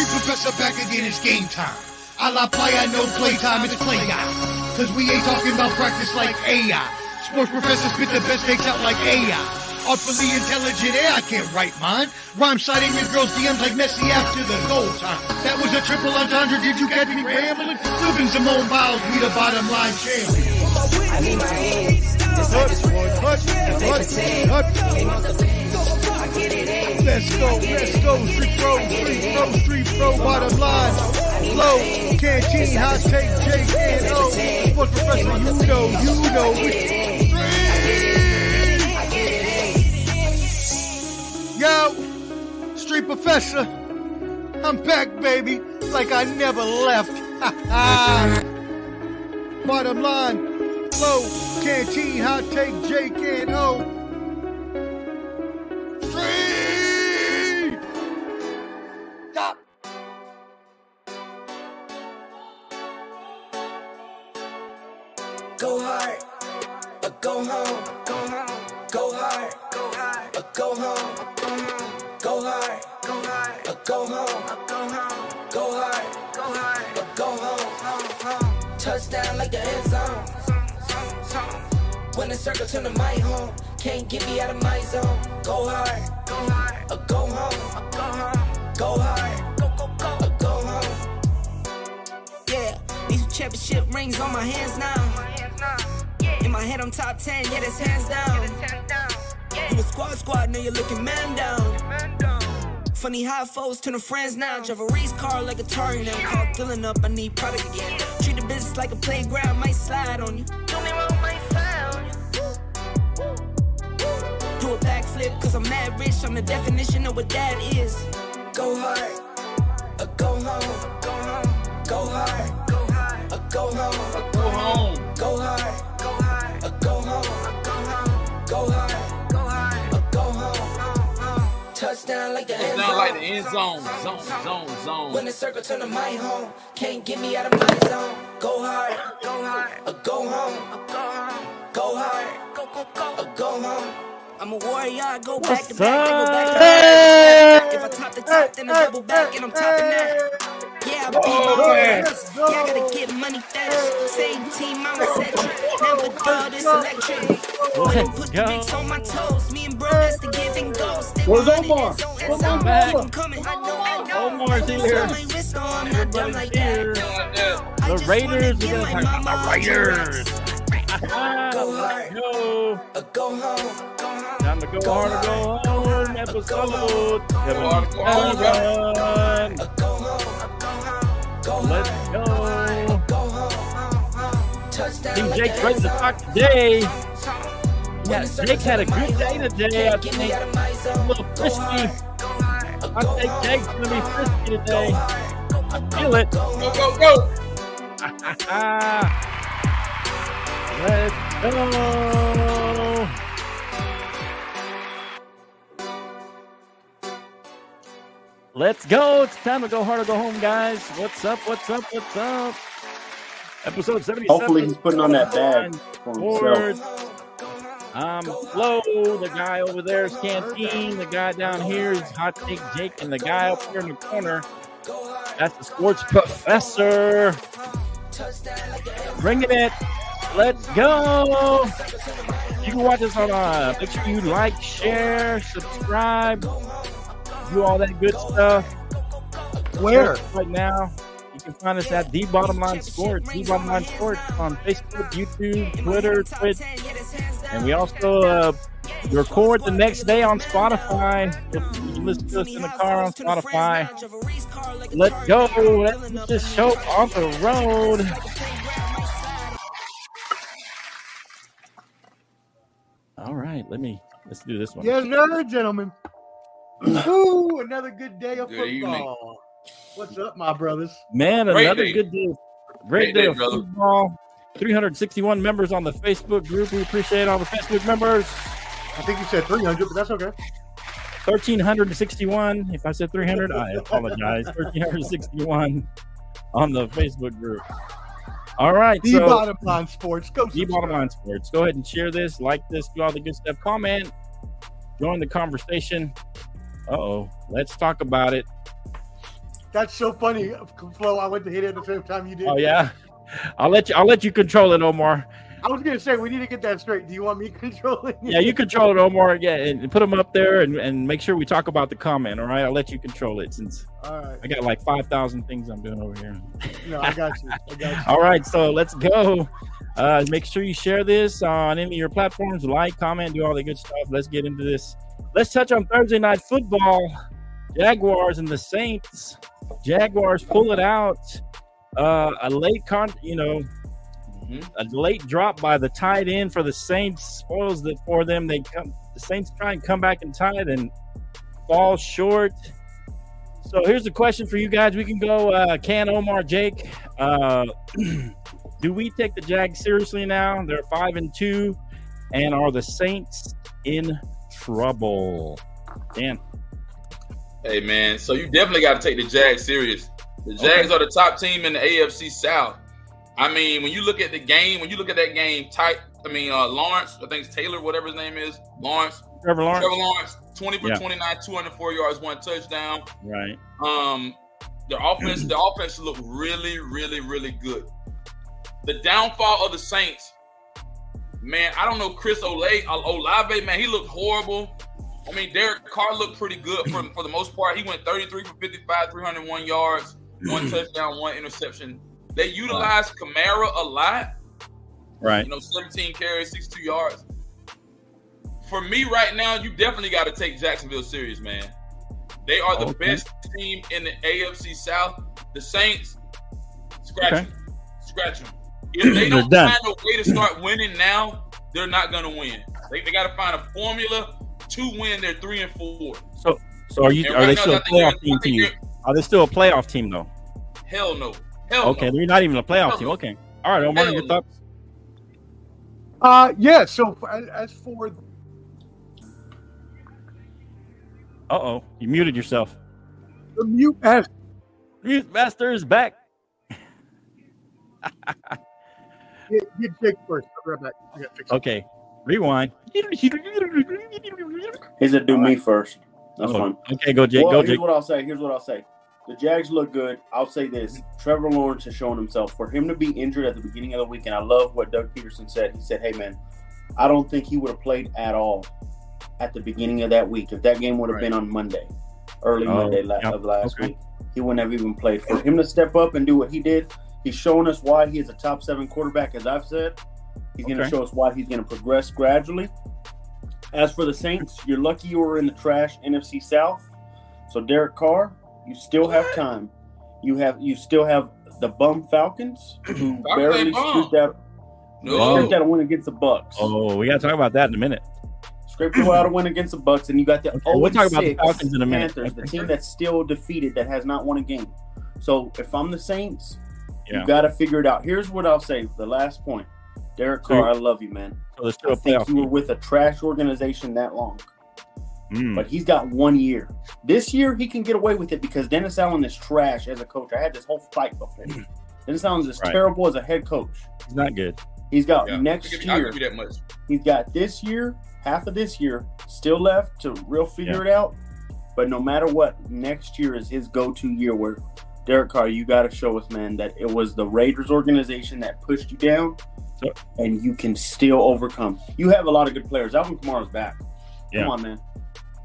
Street Professor back again, it's game time. A la playa, no playtime, it's play guy. Cause we ain't talking about practice like AI. Sports Professor spit the best takes out like AI. Artfully intelligent, yeah, I can't write mine. Rhyme citing with girls' DMs like Messi after the goal time. That was a triple entendre, did you catch me rambling? Flipping Simone Biles, we the bottom line champion. I need my hands. This life is real. If they pretend, Let's go, let's go, street pro, street pro, street pro, bottom line. Flow, canteen, hot take, Jake, and O. Sports professor, you know, you know. Yo, street professor, I'm back, baby, like I never left. bottom line, flow, canteen, hot take, Jake, and O. Street! Stop. Go hard, or go home. Go home. Go hard, or go home. Go hard, or go home. Go hard, or go home. Touchdown like the end zone. When the circle turn to my home, can't get me out of my zone. Go hard, go hard, or go home. Go home. Go hard, go go go, or go home. Yeah, these championship rings on my hands now. In my head, I'm top 10, yeah, that's hands down. You a squad squad, now you're looking man down. Funny how foes turn to friends now. Drive a race car like a Atari now. Call filling up, I need product again. Treat the business like a playground, might slide on you. Backflip, cause I'm mad rich. I'm the definition of what that is. Go hard, or go home. Go home. Go hard, go hard, or go home. Or go home. Go hard, go hard, or go home. Or go home. Go hard, go hard, or go home. Touchdown like the end zone. like the end zone, zone, zone, zone. When the circle turn to my home, can't get me out of my zone. Go hard, go hard, go home, or go home. Go hard, go go go, or go home. I'm a warrior, I go back to back, I go back to back. If I top the top, then I double back and I'm topping that. Yeah, I beat Oh, my man. own Yeah, I gotta get money fast. Same team, I'm eccentric. Never dull, this electric. Let's Put the go. bricks on my toes. Me and bro, that's the give and go. Stay Where's 100 Omar? and so- and Where's. Omar? I'm coming. I know, I know. Omar's here. My wrist I'm not dumb Everybody's like that. here. I The Raiders, we're gonna my talk about the Raiders. Go hard. Go. Uh, go home. Go home. Time to go hard or go home. Episode go home, bro. 77. Go home. Go home. Go Let's go. Go home. Touchdown. Team like Jake's the ready to talk today. When Yeah, the Jake had a good day today. I can't get me think out of my zone. a little frisky. hard. Go hard. I think. Jake's gonna be frisky today. hard. Go, go, I feel it. Go Go, go, go. Let's go. Let's go. It's time to go hard or go home, guys. What's up? What's up? What's up? Episode 77. Hopefully he's putting on that bag for himself. Sports. Um, Flo, the guy over there is Canteen. The guy down here is Hot Take Jake, and the guy up here in the corner, that's the sports professor. Bringing it. Let's go. You can watch us on. Uh, make sure you like, share, subscribe, do all that good stuff. Where? Right now, you can find us at the Bottom Line Sports, the Bottom Line Sports on Facebook, YouTube, Twitter, Twitch, and we also uh, record the next day on Spotify. You can listen to us in the car on Spotify. Let's go. Let's get this show on the road. All right, let me let's do this one. Yes, sir, gentlemen. Ooh, another good day of Good evening. football. What's up, my brothers? Man, Great another day. good day. Great, Great day, day, of brother. football. 361 members on the Facebook group. We appreciate all the Facebook members. I think you said 300, but that's okay. 1361. If I said 300, I apologize. 1361 on the Facebook group. All right. The so, bottom line sports. Go the bottom line sports. Go ahead and share this, like this, do all the good stuff. Comment, join the conversation. Uh oh. Let's talk about it. That's so funny, Flo. I went to hit it the same time you did. Oh yeah. I'll let you. I'll let you control it, Omar. I was gonna say we need to get that straight. Do you want me controlling? it? Yeah, you control it, Omar. Yeah, and put them up there, and, and make sure we talk about the comment. All right, I'll let you control it since All right. I got like five thousand things I'm doing over here. No, I got you. I got you. All right, so let's go. Uh, make sure you share this on any of your platforms. Like, comment, do all the good stuff. Let's get into this. Let's touch on Thursday night football. Jaguars and the Saints. Jaguars pull it out. Uh, a late con, you know, Mhm. a late drop by the tight end for the Saints spoils it for them. They come, the Saints try and come back and tie it and fall short. So here's the question for you guys. We can go uh, Can Omar Jake. Uh, do we take the Jags seriously now? They're five and two, and are the Saints in trouble? Dan, Hey man, so you definitely got to take the Jags serious. The Jags are the top team in the AFC South. I mean, when you look at the game, when you look at that game, tight. I mean, uh, Lawrence, I think it's Taylor, whatever his name is, Lawrence, Trevor Lawrence, Trevor Lawrence, twenty for Yeah. twenty-nine, two hundred four yards, one touchdown. right? Um, the offense, the offense look really, really, really good. The downfall of the Saints, man, I don't know Chris Olave, Olave, man, he looked horrible. I mean, Derek Carr looked pretty good for, for the most part. He went 33 for 55, 301 yards, one mm-hmm. touchdown, one interception. They utilized Kamara a lot. Right. You know, 17 carries, 62 yards. For me right now, you definitely got to take Jacksonville serious, man. They are the Okay. best team in the AFC South. The Saints, scratch Okay. them. Scratch them. If they don't done. find a way to start winning now, they're not going to win. They, they got to find a formula to win their three and four. So, so are you? And Are right they now, still I a playoff I team to you? they're- they still a playoff team though? Hell no. Hell Okay, no. they're not even a playoff Hell team. no. Okay, all right, Omar, Hell your no. thoughts? Uh, yeah. So as, as for Uh oh, you muted yourself. the mute as Mute master is back. get, get Jake first. I'll be right back. I gotta fix it. Okay, rewind. He's a do me first. That's Oh, fine. Okay, go Jake. well, go here's Jake. what I'll say. Here's what I'll say. The Jags look good. I'll say this: Trevor Lawrence has shown himself. For him to be injured at the beginning of the week, and I love what Doug Pederson said. He said, "Hey, man, I don't think he would have played at all at the beginning of that week. If that game would have Right. been on Monday, early Oh, Monday la- yep. of last Okay. week, he wouldn't have even played. For him to step up and do what he did, he's showing us why he is a top seven quarterback. As I've said, he's going to Okay. show us why he's going to progress gradually. As for the Saints, you're lucky you were in the trash NFC South. So Derek Carr, you still have time. You have you still have the bum Falcons who barely scooped out No. scraped out a win against the Bucs. Oh, we gotta talk about that in a minute. Scraped out a win against the Bucs, and you got the Okay, we'll talk about the oh Falcons in a minute. Panthers, the team that's still defeated that has not won a game. So if I'm the Saints, Yeah. you got to figure it out. Here's what I'll say. The last point, Derek Carr, I love you, man. So they're still I a think playoff you were with a trash organization that long. Mm. but he's got one year. This year he can get away with it because Dennis Allen is trash as a coach. I had this whole fight with him. Dennis Allen is Right. terrible as a head coach. He's not good. He's got Yeah. next I'll give you- I'll year. give you that much. He's got this year, half of this year still left to real figure it out. But no matter what, next year is his go-to year. Where Derek Carr, you got to show us, man, that it was the Raiders organization that pushed you down, So- and you can still overcome. You have a lot of good players. Alvin Kamara's back. Yeah. Come on, man.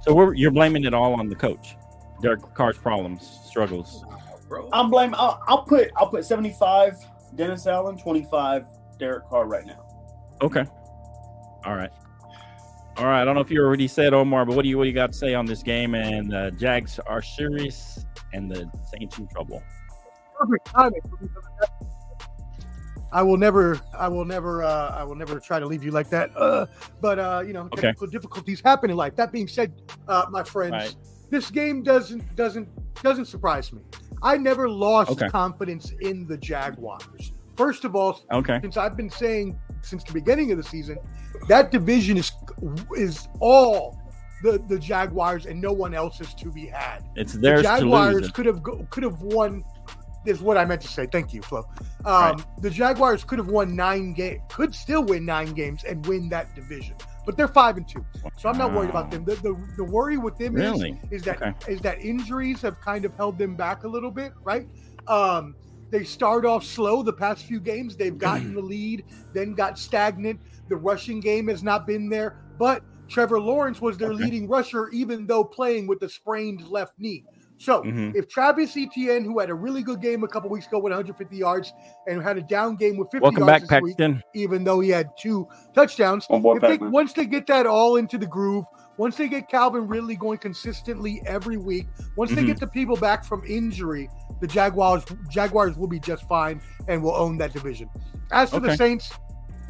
So we're, you're blaming it all on the coach. Derek Carr's problems, struggles. Bro. I'm blaming. I'll, I'll put. I'll put 75 Dennis Allen, 25 Derek Carr right now. Okay. All right. All right. I don't know if you already said Omar, but what do you what do you got to say on this game? And uh, Jags are serious, and the Saints in trouble. perfect timing for me coming back. I will never, I will never, uh, I will never try to leave you like that. Uh, but uh, you know, Okay. technical difficulties happen in life. That being said, uh, my friends, Right. this game doesn't doesn't doesn't surprise me. I never lost Okay. confidence in the Jaguars. First of all, Okay. since I've been saying since the beginning of the season, that division is is all the the Jaguars and no one else is to be had It's the theirs to Jaguars could have go, could have won. Is what I meant to say. Thank you, Flo. Um, Right. The Jaguars could have won nine games, could still win nine games and win that division. but they're five and two, so I'm not worried about them. The the, the worry with them Really? is is that Okay. is that injuries have kind of held them back a little bit, right? Um, they start off slow the past few games. They've gotten the lead, then got stagnant. The rushing game has not been there, but Trevor Lawrence was their Okay. leading rusher, even though playing with a sprained left knee. So Mhm. if Travis Etienne, who had a really good game a couple weeks ago with 150 yards and had a down game with 50 Welcome yards back, this week, even though he had two touchdowns. Boy If they, once they get that all into the groove, once they get Calvin Ridley going consistently every week, once they Mhm. get the people back from injury, the Jaguars Jaguars will be just fine and will own that division. As for the Saints,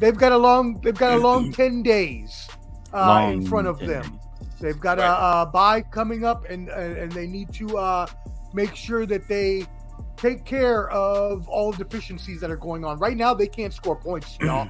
they've got a long they've got a long 10 days uh, in front of them. They've got Right. a, a bye coming up, and and and they need to uh, make sure that they take care of all deficiencies that are going on. Right now, they can't score points, y'all.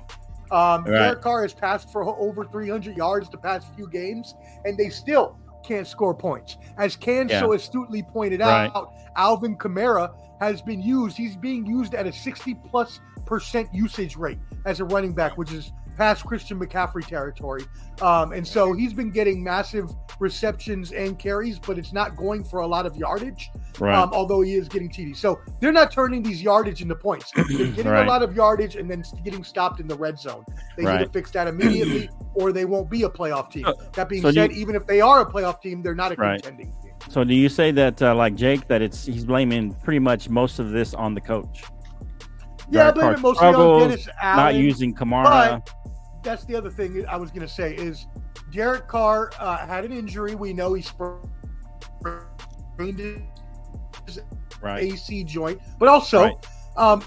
Um, Right. Derek Carr has passed for over 300 yards the past few games, and they still can't score points. As Can Yeah. so astutely pointed Right. out, Alvin Kamara has been used. He's being used at a 60 plus percent usage rate as a running back, which is past Christian McCaffrey territory. Um, and so he's been getting massive receptions and carries, but it's not going for a lot of yardage, Right. um, although he is getting TD. So they're not turning these yardage into points. They're getting Right. a lot of yardage and then getting stopped in the red zone. They need to fix that immediately, or they won't be a playoff team. That being so said, you- even if they are a playoff team, they're not a Right. contending team. so do you say that, uh, like Jake, that it's he's blaming pretty much most of this on the coach? Yeah, I blame it mostly on Dennis Allen. Not using Kamara. but- that's the other thing I was going to say is Derek Carr uh, had an injury. We know he sprained his right. AC joint, but also Right. um,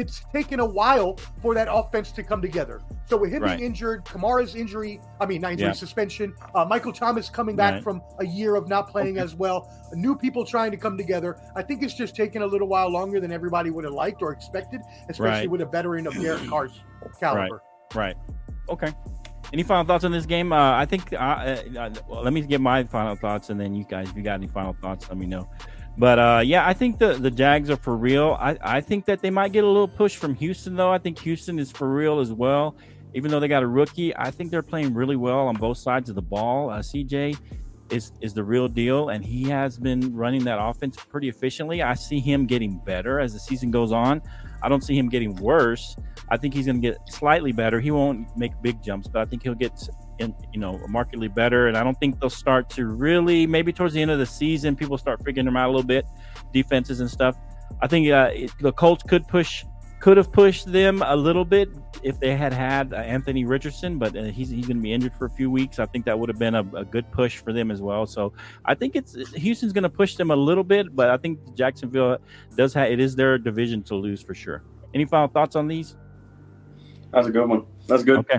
it's taken a while for that offense to come together. So with him Right. being injured, Kamara's injury, I mean, not injury, Yeah. suspension, uh, Michael Thomas coming back Right. from a year of not playing Okay. as well, new people trying to come together. I think it's just taken a little while longer than everybody would have liked or expected, especially Right. with a veteran of Derek Carr's caliber. Right. Okay. Any final thoughts on this game? Uh, I think. Uh, uh, uh, well, let me get my final thoughts, and then you guys, if you got any final thoughts, let me know. But uh, yeah, I think the the Jags are for real. I, I think that they might get a little push from Houston, though. I think Houston is for real as well. Even though they got a rookie, I think they're playing really well on both sides of the ball. Uh, CJ is is the real deal, and he has been running that offense pretty efficiently. I see him getting better as the season goes on. I don't see him getting worse. I think he's going to get slightly better. He won't make big jumps, but I think he'll get, in, you know, markedly better. And I don't think they'll start to really, maybe towards the end of the season, people start figuring them out a little bit, defenses and stuff. I think uh, it, the Colts could push, could have pushed them a little bit if they had had uh, Anthony Richardson, but uh, he's he's going to be injured for a few weeks. I think that would have been a, a good push for them as well. So I think it's Houston's going to push them a little bit, but I think Jacksonville does have it is their division to lose for sure. Any final thoughts on these? That's a good one. That's good. Okay.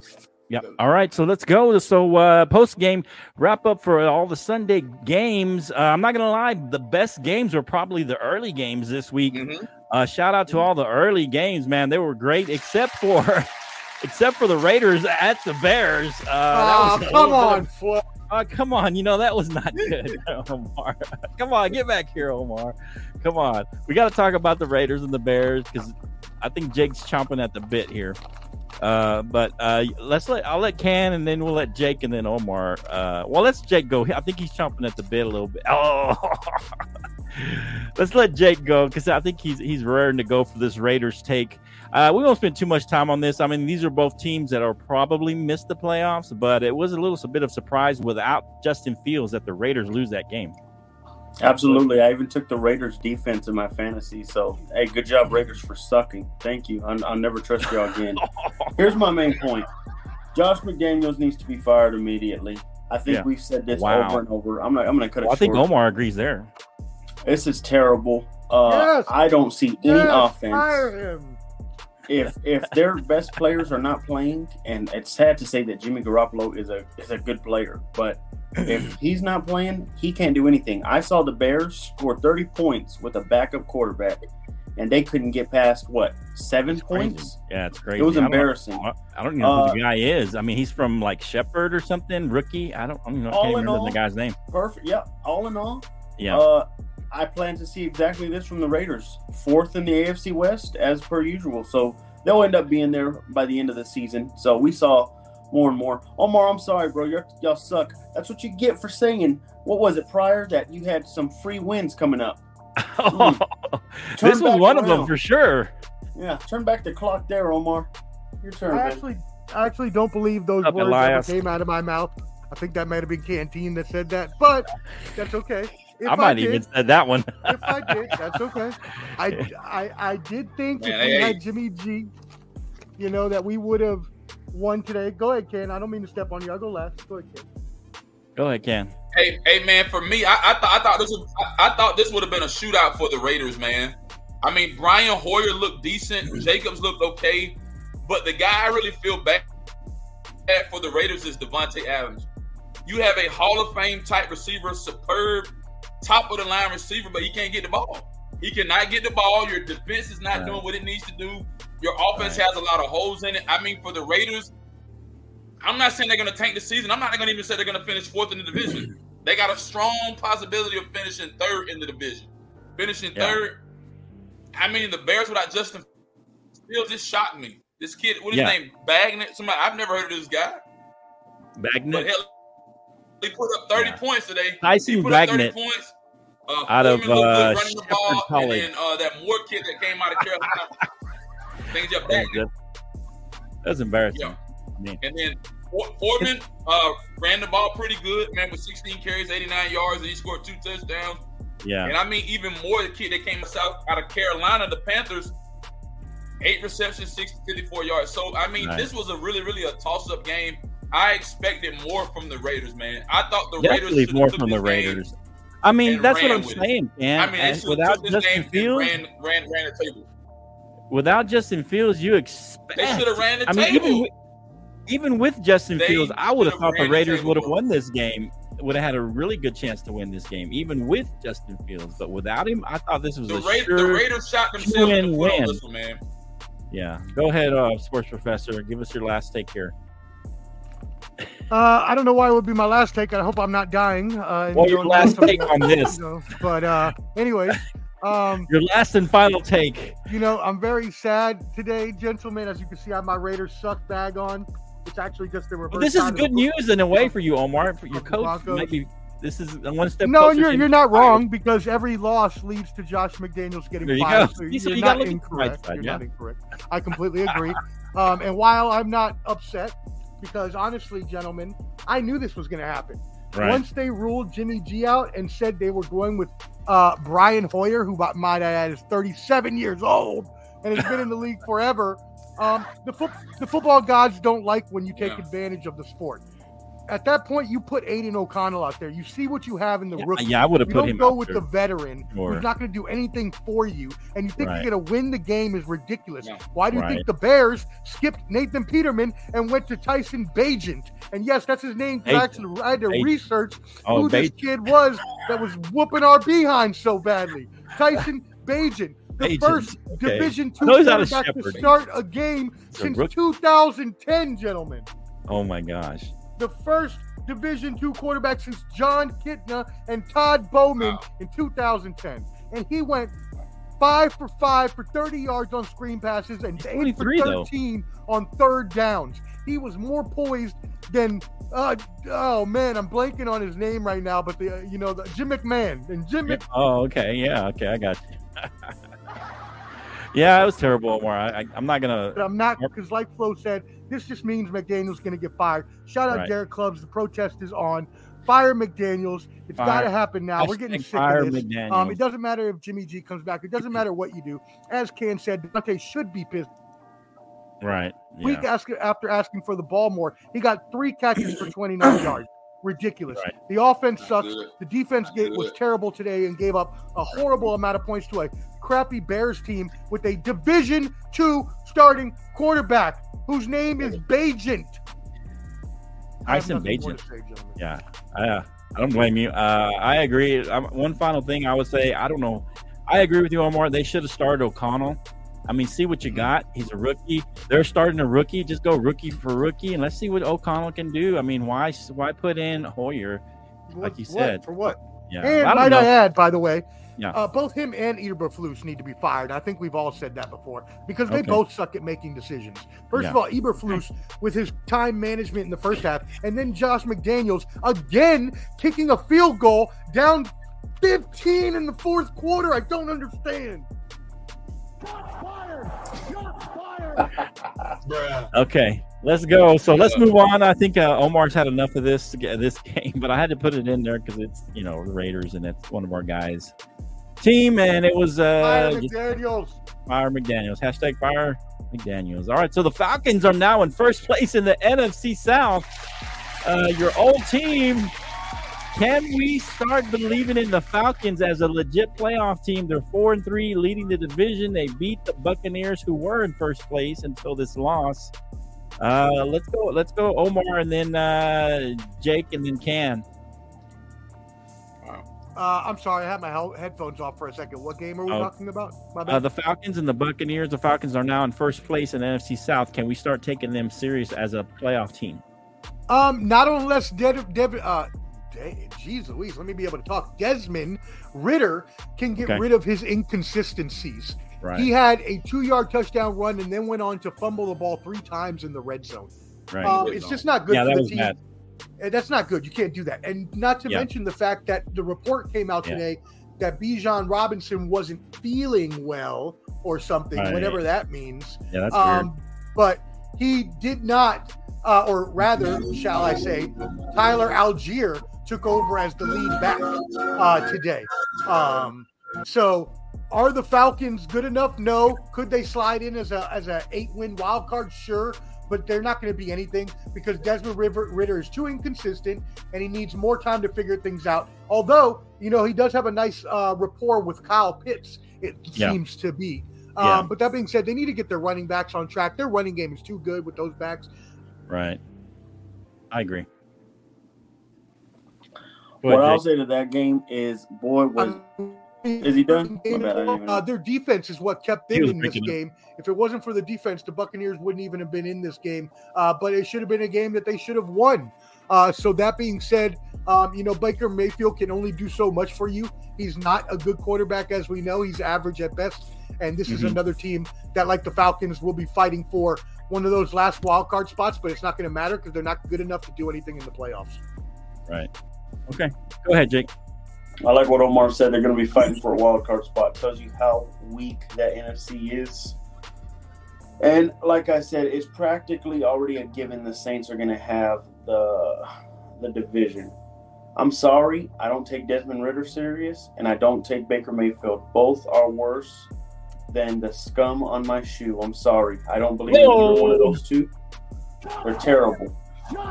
Yeah. All right. So let's go. So uh, post game wrap up for all the Sunday games. Uh, I'm not gonna lie, the best games were probably the early games this week. Mhm. Uh, shout out to all the early games, man. They were great, except for except for the Raiders at the Bears. Uh, Oh, that was a come on, of- uh, come on, you know that was not good, Omar. come on, get back here, Omar. Come on, we got to talk about the Raiders and the Bears because I think Jake's chomping at the bit here. Uh, but uh, let's let I'll let Can and then we'll let Jake and then Omar. Uh, well, let's Jake go. I think he's chomping at the bit a little bit. Oh, let's let Jake go because I think he's he's raring to go for this Raiders take. Uh, we won't spend too much time on this. I mean, these are both teams that are probably missed the playoffs, but it was a little bit of surprise without Justin Fields that the Raiders lose that game. Absolutely. I even took the Raiders defense in my fantasy. So, hey, good job, Raiders, for sucking. Thank you. I'll, I'll never trust y'all again. Here's my main point Josh McDaniels needs to be fired immediately. I think Yeah. we've said this Wow. over and over. I'm not. I'm going to cut it Well, I think short. Omar agrees there. This is terrible. Uh, Yes. I don't see any Yes, offense. fire him. If if their best players are not playing, and it's sad to say that Jimmy Garoppolo is a is a good player, but if he's not playing, he can't do anything. I saw the Bears score 30 points with a backup quarterback, and they couldn't get past what seven It's crazy. points. Yeah, it's crazy. It was I don't- embarrassing. I don't even know who Uh, the guy is. I mean, he's from like Shepherd or something, rookie. I don't, I don't even know. I All can't in remember all- the guy's name. Perfect. Yeah. All in all, Yeah. uh, I plan to see exactly this from the Raiders. Fourth in the AFC West, as per usual. So they'll end up being there by the end of the season. So we saw more and more. Omar, I'm sorry, bro. You're, y'all suck. That's what you get for saying. What was it prior that you had some free wins coming up? Hmm. Turn this was back one of them for sure. Yeah, turn back the clock there, Omar. Your turn, I man. actually, I actually don't believe those Up, words Elias. ever came out of my mouth. I think that might have been Canteen that said that, but that's okay. If I might did, even said that one. if I did, that's okay. I, I, I did think Man, if we hey, had hey. Jimmy G, you know, that we would have won today. Go ahead, Ken. I don't mean to step on you. I'll go last. Go ahead, Ken. Go ahead, Ken. Hey, hey, man. For me, I, I thought I thought this was, I, I thought this would have been a shootout for the Raiders, man. I mean, Brian Hoyer looked decent. Jacobs looked okay, but the guy I really feel bad at for the Raiders is Davante Adams. You have a Hall of Fame type receiver, superb, top of the line receiver, but he can't get the ball. He cannot get the ball. Your defense is not Right. doing what it needs to do. Your offense Right. has a lot of holes in it. I mean, for the Raiders, I'm not saying they're going to tank the season. I'm not going to even say they're going to finish fourth in the division. They got a strong possibility of finishing third in the division. Finishing Yeah. third. I mean, the Bears without Justin Fields just shocked me. This kid, what is Yeah. his name? Bagnett? Somebody I've never heard of this guy. Bagnett he put up 30 Yeah. points today. Tyson he put up 30 points. Uh, out of, uh, running the ball, College. and then uh, that Moore kid that came out of Carolina. Things up. That's embarrassing. Yeah. And then For- Foreman uh, ran the ball pretty good, man, with 16 carries, 89 yards, and he scored two touchdowns. yeah. And I mean, even more, the kid that came south out of Carolina, the Panthers, eight receptions, 60, 54 yards. So, I mean, Right. this was a really, really a toss up game. I expected more from the Raiders, man. I thought the Definitely Raiders more from the. Raiders. I mean, that's what I'm with it. saying, man. I mean, they And should have without Justin Fields, ran, ran, ran the table. Without Justin Fields, you expect. They should have ran the I mean, even with, even with Justin They Fields, I would have thought the Raiders would have won this game. Would have had a really good chance to win this game, even with Justin Fields. But without him, I thought this was the, a Ra- sure. the Raiders shot themselves in the foot win-win. on this one, man. Yeah, go ahead, uh, sports professor. Give us your last take here. Uh, I don't know why it would be my last take. I hope I'm not dying. Uh, and Well, your last take on this. you know, but uh, anyways, um, Your last and final take. you know, I'm very sad today, gentlemen. As you can see, I have my Raiders suck bag on. It's actually just the reverse. Well, this is good news in a way for you, Omar. For your coach, might be. This is one step. No, you're you're not wrong because every loss leads to Josh McDaniels getting There you fired. go. So you're you gotta not incorrect. side, you're yeah. not incorrect. I completely agree. um, and while I'm not upset, because honestly, gentlemen, I knew this was going to happen. Right. Once they ruled Jimmy G out and said they were going with uh, Brian Hoyer, who by- might I add is 37 years old and has been in the league forever, um, the, foot the football gods don't like when you take Yeah. advantage of the sport. At that point, you put Aidan O'Connell out there. You see what you have in the yeah, rookie. yeah, I would have You put don't him. go with there. the veteran Sure. who's not going to do anything for you, and you think Right. you're going to win the game is ridiculous. No. Why do you Right. think the Bears skipped Nathan Peterman and went to Tyson Bagent? And yes, that's his name. I Bagent. actually I had to Bagent. research Oh, who this kid was that was whooping our behind so badly. Tyson Bagent, the Bagent, first okay. Division two I know he's out of quarterback to start a game a since rookie. 2010, gentlemen Oh my gosh. The first Division two quarterback since Jon Kitna and Todd Bouman Wow. in 2010. And he went five for five for 30 yards on screen passes and eight for 23 though. 13 on third downs. He was more poised than uh, oh man, I'm blanking on his name right now, but the uh, you know the Jim McMahon and Jim Mc, Oh, okay. Yeah. Okay. I got you. yeah, it was terrible, Omar. I, I, I'm not gonna. but I'm not because like Flo said, this just means McDaniel's going to get fired. Shout out Right. Garrett Clubs. The protest is on. Fire McDaniel's. It's Fire- got to happen now. We're getting sick fire of this. McDaniels. Um, it doesn't matter if Jimmy G comes back. It doesn't matter what you do. As Ken said, Dante should be pissed. right. Week Yeah. ask, after asking for the ball more, he got three catches for 29 yards. Ridiculous. Right. The offense sucks. The defense Not get, was terrible today and gave up a horrible amount of points to a crappy Bears team with a Division two starting quarterback whose name is Bagent. I nothing more Bagent. say. Yeah. I, uh, I don't blame you. Uh, I agree. Um, one final thing I would say, I don't know. I agree with you, Omar. They should have started O'Connell. I mean, see what you got. He's a rookie. They're starting a rookie. Just go rookie for rookie, and let's see what O'Connell can do. I mean, why why put in Hoyer? Like you What- said. for what? Yeah, And I might know. I add, by the way, Yeah. Uh, both him and Eberflus need to be fired. I think we've all said that before because they Okay. both suck at making decisions. First of all, Eberflus with his time management in the first half, and then Josh McDaniels again kicking a field goal down 15 in the fourth quarter. I don't understand. Okay, let's go. So let's move on. I think uh, Omar's had enough of this this game, but I had to put it in there because it's you know the Raiders and it's one of our guys' team, and it was Fire uh, just McDaniels. Fire McDaniel's hashtag Fire McDaniel's. All right, so the Falcons are now in first place in the NFC South. Uh, your old team. Can we start believing in the Falcons as a legit playoff team? They're four and three, leading the division. They beat the Buccaneers, who were in first place until this loss. Uh, let's go. Let's go, Omar, and then uh, Jake, and then Can. Uh, I'm sorry, I had my headphones off for a second. What game are we Oh. talking about? Uh, the Falcons and the Buccaneers. The Falcons are now in first place in the NFC South. Can we start taking them serious as a playoff team? Um, not unless Dev, Dev uh, jeez Louise, let me be able to talk. Desmond Ridder can get Okay. rid of his inconsistencies. Right. He had a two-yard touchdown run and then went on to fumble the ball three times in the red zone. right. Um, it's just not good yeah, for that the was team. bad. Uh, That's not good. You can't do that. And not to Yeah. mention the fact that the report came out Yeah. today that Bijan Robinson wasn't feeling well or something, Right. whatever that means. Yeah, that's weird. Um, but he did not, uh, or rather, shall I say, Tyler Allgeier took over as the lead back uh, today. Um, so, are the Falcons good enough? No. Could they slide in as a as a eight win wild card? Sure. But they're not going to be anything because Desmond River, Ridder is too inconsistent and he needs more time to figure things out. Although, you know, he does have a nice uh, rapport with Kyle Pitts, it Yeah. seems to be. Um, Yeah. But that being said, they need to get their running backs on track. Their running game is too good with those backs. Right. I agree. Go What ahead, I'll say to that game is, boy, was Is he done? My bad, I didn't even know. Uh, their defense is what kept them in this breaking up. game. If it wasn't for the defense, the Buccaneers wouldn't even have been in this game. Uh, but it should have been a game that they should have won. Uh, so that being said, um, you know Baker Mayfield can only do so much for you. He's not a good quarterback, as we know. He's average at best. And this is Mhm. another team that, like the Falcons, will be fighting for one of those last wild card spots. But it's not going to matter because they're not good enough to do anything in the playoffs. Right. Okay. Go ahead, Jake. I like what Omar said. They're going to be fighting for a wild card spot. Tells you how weak that NFC is. And like I said, it's practically already a given. The Saints are going to have the the division. I'm sorry, I don't take Desmond Ridder serious, and I don't take Baker Mayfield. Both are worse than the scum on my shoe. I'm sorry, I don't believe in either one of those two. They're terrible.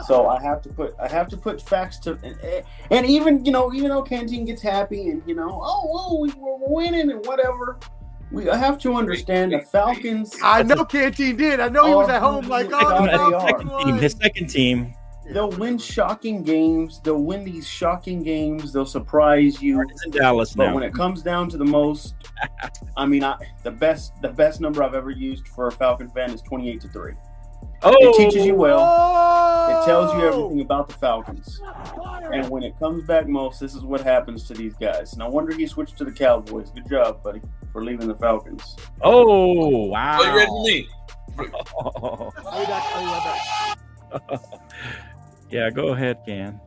So I have to put I have to put facts to and, eh, and even you know even though Canteen gets happy and you know oh oh we, we're winning and whatever we I have to understand the Falcons I know Canteen did. I know he was at home like, Oh, the second team. His second team. they'll win shocking games they'll win these shocking games they'll surprise you It's in Dallas but now. when it comes down to the most I mean I the best the best number I've ever used for a Falcon fan is 28 to 3 oh, it teaches you well it tells you everything about the Falcons And when it comes back most, this is what happens to these guys. No wonder he switched to the Cowboys. Good job, buddy, for leaving the Falcons. Oh, wow. Are you ready for me? I'll be back. I'll be right back. yeah, go ahead, Can.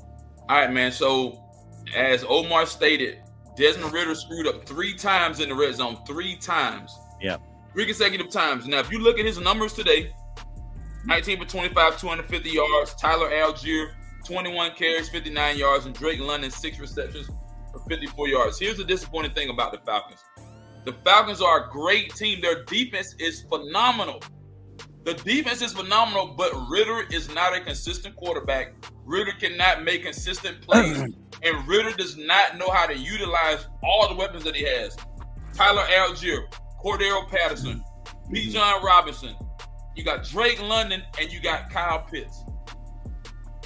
All right, man. So, as Omar stated, Desmond Ridder screwed up three times in the red zone. Three times. Yeah. Three consecutive times. Now, if you look at his numbers today 19 for 25, 250 yards. Tyler Allgeier, 21 carries, 59 yards. And Drake London, six receptions for 54 yards. Here's the disappointing thing about the Falcons the Falcons are a great team. Their defense is phenomenal. The defense is phenomenal, but Ridder is not a consistent quarterback. Ridder cannot make consistent plays, and Ridder does not know how to utilize all the weapons that he has. Tyler Allgeier, Cordarrelle Patterson, mm-hmm. Bijan Robinson. You got Drake London, and you got Kyle Pitts.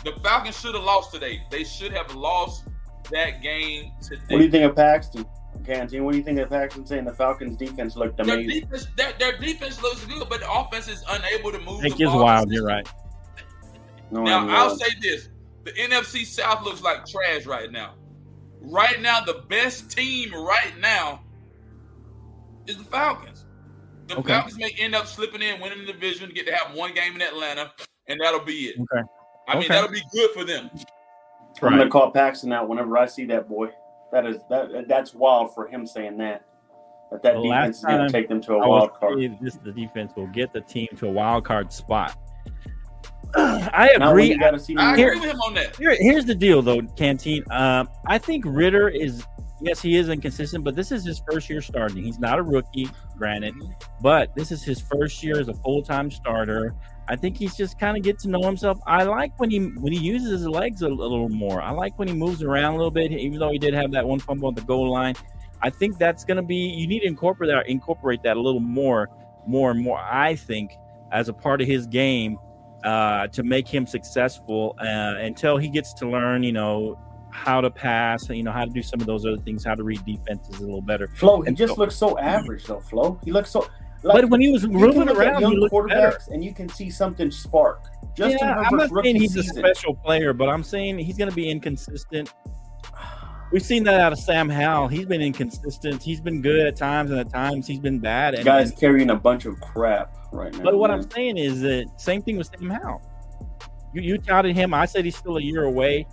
The Falcons should have lost today. They should have lost that game today. What do you think of Paxton? Canteen, what do you think of Paxton saying the Falcons defense looked Their amazing? defense, their, their defense looks good, but the offense is unable to move. Jake the wild. You're right. No, Now I'm I'll not. say this: the NFC South looks like trash right now. right now, the best team right now is the Falcons. The Okay. Falcons may end up slipping in, winning the division, get to have one game in Atlanta, and that'll be it. Okay. I mean, Okay. that'll be good for them. I'm gonna call Paxton out whenever I see that boy. That is that that's wild for him saying that. That that The defense is gonna take them to a I wild will card. say this the defense will get the team to a wild card spot. I agree. you gotta see I them agree with him on that. Here, here's the deal, though, Canteen. Um, I think Ridder is yes, he is inconsistent, but this is his first year starting. He's not a rookie, granted, but this is his first year as a full time starter. I think he's just kind of get to know himself. I like when he when he uses his legs a, little more. I like when he moves around a little bit, even though he did have that one fumble at the goal line. I think that's going to be you need to incorporate that incorporate that a little more, more and more. I think as a part of his game uh, to make him successful uh, until he gets to learn, you know, how to pass, you know, how to do some of those other things, how to read defenses a little better. Flo, he And just so- looks so average though, Flo. He looks so like but when he was moving around, young he quarterbacks better. and you can see something spark. Justin yeah, I'm Herbert's not rookie saying he's season. a special player, but I'm saying he's going to be inconsistent. We've seen that out of Sam Howell. He's been inconsistent. He's been good at times, and at times he's been bad. And, Guy's and- carrying a bunch of crap right now. but what man. I'm saying is that same thing with Sam Howell. You, you touted him. I said he's still a year away.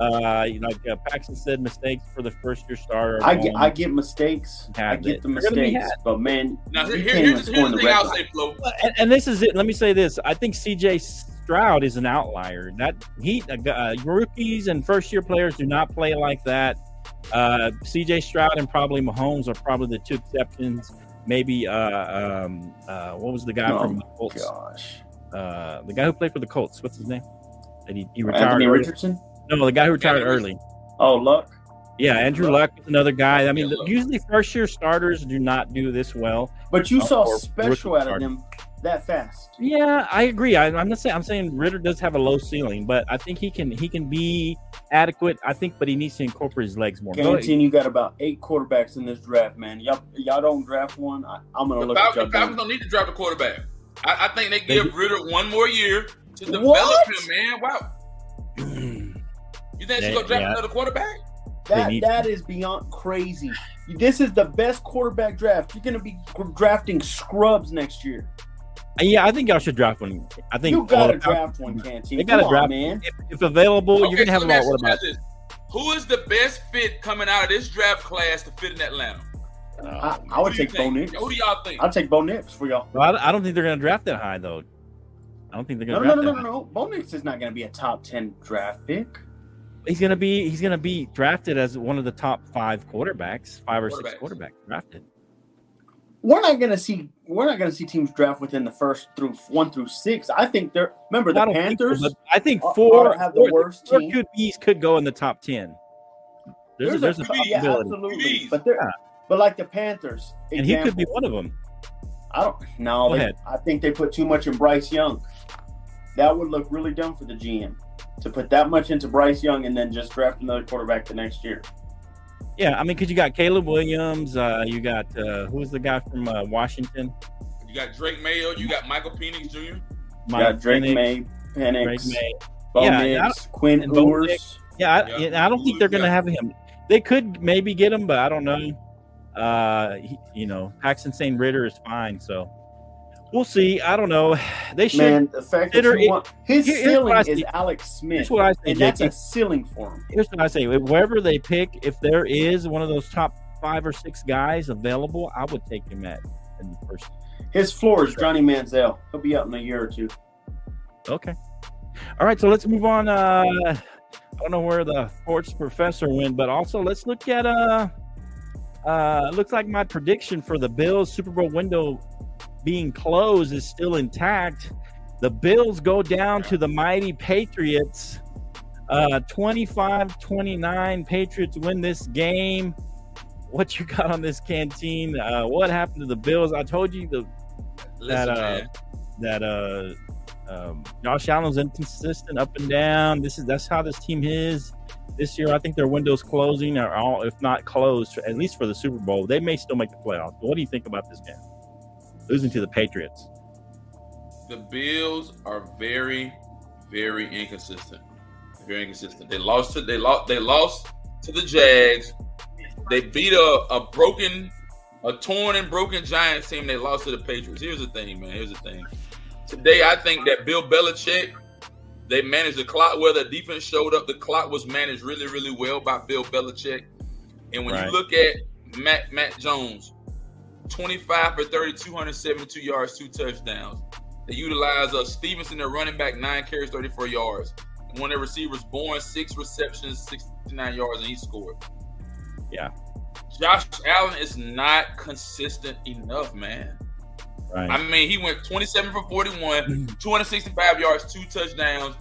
Uh, like uh, Paxton said, mistakes for the first year starter. I get. I get mistakes. I get it. the They're gonna be mistakes, but man, Now, here, you here- can't even here's, score here's the the thing I'll say, Flo. and, and this is it. Let me say this. I think CJ Stroud is an outlier. That he uh, uh, rookies and first year players do not play like that. Uh, CJ Stroud and probably Mahomes are probably the two exceptions. Maybe uh, um, uh, what was the guy Oh, from the Colts? Gosh, Uh, the guy who played for the Colts. What's his name? And he, he retired. Anthony early. Richardson. No, the guy who retired early. Oh, luck. Yeah, Andrew Luck is another guy. I mean, Yeah, usually first year starters do not do this well. But you Oh, saw special out of starter. them that fast. Yeah, I agree. I, I'm not saying I'm saying Ridder does have a low ceiling, but I think he can he can be adequate. I think, but he needs to incorporate his legs more. Go. Guaranteeing you got about eight quarterbacks in this draft, man. Y'all, y'all don't draft one. I, I'm gonna The look at Falcons, y'all. the Falcons going, don't need to draft a quarterback. I, I think they They give Ridder one more year to develop What? him, man. Wow. You think they They- should go draft yeah. another quarterback? That need that is beyond crazy. This is the best quarterback draft. You're gonna be drafting scrubs next year. Uh, yeah, I think y'all should draft one. I think You gotta draft one, Canteen. They gotta Come draft man. if, if available. you're gonna so have a lot. ask What about? this. Who is the best fit coming out of this draft class to fit in Atlanta? I, I would Who do you take Bo? Nix. Who do y'all think? I'll take Bo Nix for y'all. Well, I, I don't think they're gonna draft that high though. I don't think they're gonna no, draft no, no, that. no, no. Bo Nix is not gonna be a top ten draft pick. High. He's gonna be he's gonna be drafted as one of the top five quarterbacks, five or six Quarterbacks. quarterbacks drafted. We're not gonna see. We're not gonna see teams draft within the first through one through six. I think they're. Remember the don't think so, Panthers. I think four are- have the four- worst four team. QBs could go in the top ten. There's, a, there's a, QB, yeah, possibility, absolutely. QBs. But they're, Yeah. but like the Panthers, and he could be one of them. I don't. No, they- I think they put too much in Bryce Young. That would look really dumb for the GM to put that much into Bryce Young and then just draft another quarterback the next year. Yeah, I mean, because you got Caleb Williams, uh, you got uh, who was the guy from uh, Washington? You got Drake Maye. You got Michael Penix Jr. You Mike got Drake Penix, Maye, Penix, Drake Maye. Bo Yeah, Nix, Quinn and Ewers. Yeah, I, Yeah. yeah, I don't think they're going to Yeah. have him. They could maybe get him, but I don't know. Uh, he, you know, Paxton saying Ridder is fine, so we'll see. I don't know. They should. Man, the fact that it- want his here- here's what I ceiling is see. Alex Smith, Here's what I say, and that's a ceiling for him. Here's what I say: wherever they pick, if there is one of those top five or six guys available, I would take him at in the first. His floor is Johnny Manziel. He'll be out in a year or two. Okay. All right, so let's move on. Uh, I don't know where the sports professor went, but also let's look at uh, uh, it looks like my prediction for the Bills Super Bowl window being closed is still intact. The Bills go down to the mighty Patriots. Uh, 25-29 Patriots win this game. What you got on this canteen? Uh, what happened to the Bills? I told you the Listen, uh, that uh um Josh Allen's inconsistent up and down. This is that's how this team is this year. I think their window's closing or all if not closed, at least for the Super Bowl. They may still make the playoffs. What do you think about this game? Losing to the Patriots. The Bills are very, very inconsistent. Very inconsistent. They lost to they lost they lost to the Jags. They beat a, a broken, a torn and broken Giants team. They lost to the Patriots. Here's the thing, man. Here's the thing. Today, I think that Bill Belichick, they managed the clock where the defense showed up. The clock was managed really, really well by Bill Belichick. And when Right. you look at Matt Mac Jones, 25 for 30, 272 yards, two touchdowns. They utilize uh, Stevenson, their running back, nine carries, 34 yards. And one of their receivers, Bourne, six receptions, 69 yards, and he scored. Yeah. Josh Allen is not consistent enough, man. Right. I mean, he went 27 for 41, 265 yards, two touchdowns,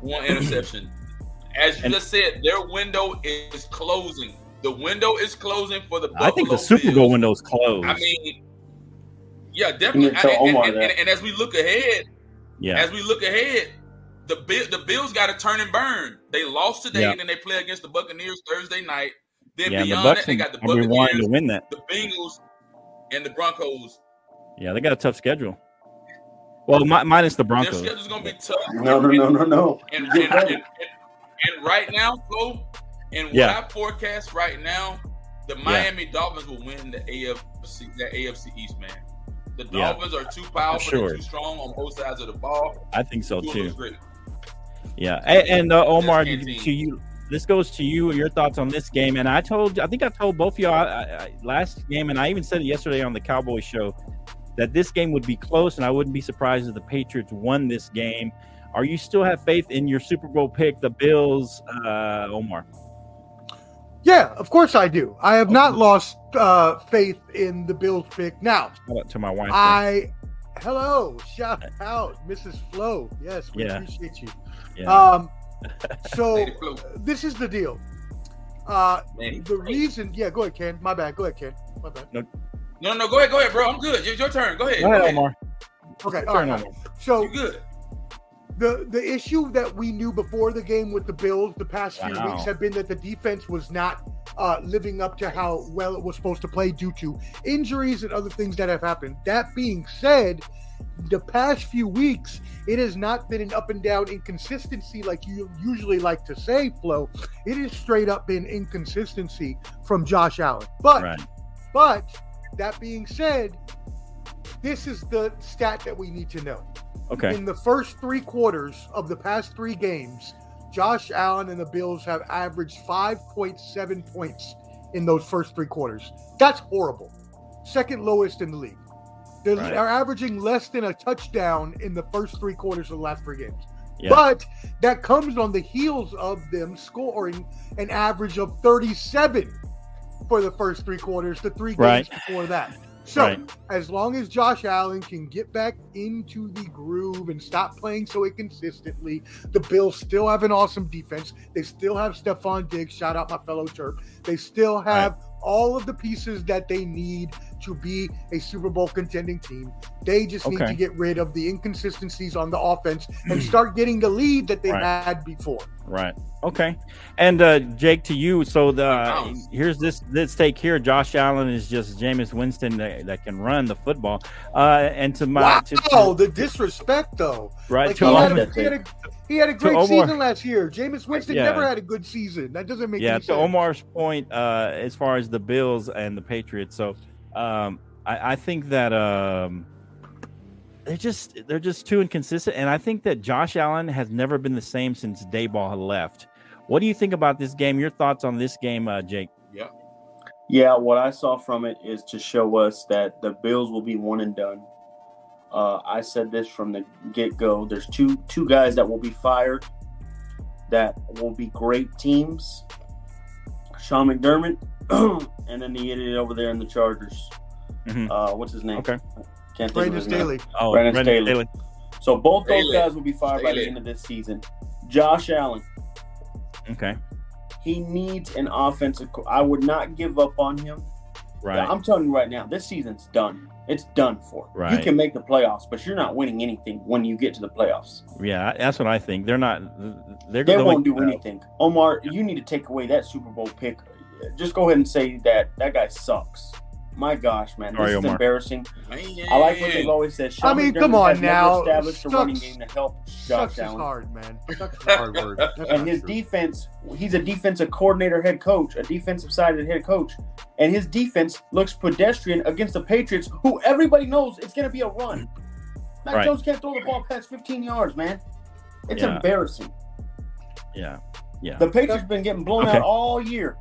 one interception. As you And- just said, their window is closing. The window is closing for the I think the Buffalo Super Bowl Bills. window's closed. I mean, yeah, definitely. You need to tell And, and- and- and- and as we look ahead, yeah. as we look ahead, the Bill, the Bills got to turn and burn. They lost today, Yeah. and then they play against the Buccaneers Thursday night. Then yeah, and the beyond Bucks that, they got the are wanting Buccaneers, to win that. the Bengals, and the Broncos. Yeah, they got a tough schedule. Well, mi- minus the Broncos. Their Broncos. schedule's gonna be tough. No, no, no, no, no. And, and, and, and, and right now, Flo, and what Yeah. I forecast right now, the Miami Dolphins will win the AFC that AFC East, man. The Yeah. Dolphins are too powerful, sure. they're too strong on both sides of the ball. I think so too. Yeah, and, and uh, Omar, to you, this goes to you. Your thoughts on this game? And I told, I think I told both of y'all I, I, last game, and I even said it yesterday on the Cowboy show that this game would be close, and I wouldn't be surprised if the Patriots won this game. Are you still have faith in your Super Bowl pick, the Bills, uh, Omar? Yeah, of course I do. I have not lost uh, faith in the Bills pick. Now, Shout out to my wife. there. I hello, shout out, Mrs. Flo. Yes, we Yeah. appreciate you. yeah. Um, so this is the deal. Uh, Man, the reason, yeah, go ahead, Ken. My bad. Go ahead, Ken. My bad. No, no, no. go ahead, go ahead, bro. I'm good. It's your turn. Go ahead. Go ahead, Omar. Okay, all Turn, right. Omar. So You good? The the issue that we knew before the game with the Bills the past few Wow. weeks have been that the defense was not uh, living up to how well it was supposed to play due to injuries and other things that have happened. That being said, the past few weeks it has not been an up and down inconsistency like you usually like to say, Flo. It has straight up been inconsistency from Josh Allen. But Right. but that being said, this is the stat that we need to know. Okay. In the first three quarters of the past three games, Josh Allen and the Bills have averaged 5.7 points in those first three quarters. That's horrible. Second lowest in the league. They're, Right. they're averaging less than a touchdown in the first three quarters of the last three games. Yeah. But that comes on the heels of them scoring an average of 37 for the first three quarters, the three games Right. before that. So Right. as long as Josh Allen can get back into the groove and stop playing so inconsistently, the Bills still have an awesome defense. They still have Stefon Diggs. Shout out my fellow Turk. They still have all of the pieces that they need to be a Super Bowl contending team. They just need to get rid of the inconsistencies on the offense and start getting the lead that they Right. had before. Right. Okay. And uh, Jake, to you. So the Bounce. here's this this take here. Josh Allen is just Jameis Winston that, that can run the football. Uh, and to my wow, to, to- the disrespect though. right Like to he, had a, he, had a, he had a great Omar- season last year. Jameis Winston Yeah. never had a good season. That doesn't make yeah any to sense. Omar's point uh, as far as the Bills and the Patriots. So um, I, I think that um, they're just they're just too inconsistent, and I think that Josh Allen has never been the same since Daboll left. What do you think about this game? Your thoughts on this game, uh, Jake? Yeah, yeah. what I saw from it is to show us that the Bills will be one and done. Uh, I said this from the get go. There's two two guys that will be fired that will be great teams. Sean McDermott and then the idiot over there in the Chargers. Mhm. Uh, what's his name? Okay. Can't think of Brandon his name. Staley. Oh, Brandon Brandon Staley. So both those guys will be fired by the end of this season. Josh Allen, Okay. he needs an offensive. Co- I would not give up on him. Right. I'm telling you right now, this season's done. It's done for. Right. You can make the playoffs, but you're not winning anything when you get to the playoffs. Yeah, that's what I think. They're not. They're They going won't do anything. Omar, you need to take away that Super Bowl pick. Just go ahead and say that that guy sucks. My gosh, man, Sorry, this is Omar. embarrassing. Man. I like what they've always said. Sean I mean, McDermott come on now. Established a running game to help Josh Sucks is Allen. hard, man. Sucks is a hard word. And his true. defense, he's a defensive coordinator, head coach, a defensive sided head coach, and his defense looks pedestrian against the Patriots, who everybody knows it's going to be a run. Mac Right. Jones can't throw the ball past 15 yards, man. It's Yeah. embarrassing. Yeah. Yeah. The Patriots have been getting blown Okay. out all year.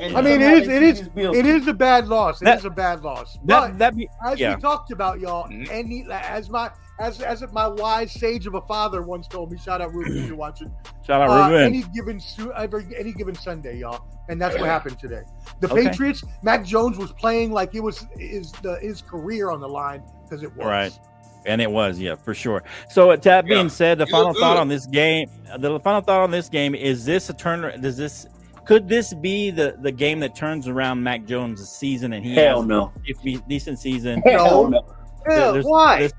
And I mean, somehow it is. they It keep is. these Bills. It is a bad loss. It is That- a bad loss. That But that be as yeah. we talked about, y'all, Mhm. any as my as as my wise sage of a father once told me. Shout out Ruben if you're watching. shout out Uh, Ruben. any given every any given Sunday, y'all, and that's what happened today. The Okay. Patriots, Mac Jones was playing like it was his the, his career on the line because it was Right. And it was, yeah, for sure. So, uh, that being Yeah. said, the You final thought on this game, the final thought on this game is this a turn? Does this could this be the the game that turns around Mac Jones' season and he Hell has no. a de- decent season? Hell no. Yeah, There's- why? there's-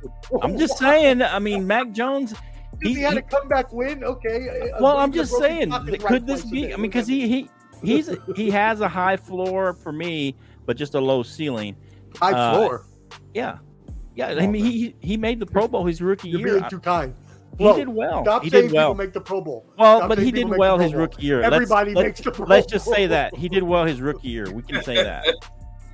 I'm just saying. I mean, Mac Jones. He, he- had a comeback win, okay. well, I'm just saying, clock in the could right this be? today. I mean, because he he he's he has a high floor for me, but just a low ceiling. high uh, floor. Yeah, yeah. I mean, he he made the Pro Bowl his rookie You're year. being too kind. He Flo, did well. Stop He saying did well. people make the Pro Bowl. Well, Stop but he did well his rookie year. Let's- Everybody let's, makes the Pro Bowl. let's just say that he did well his rookie year. We can say that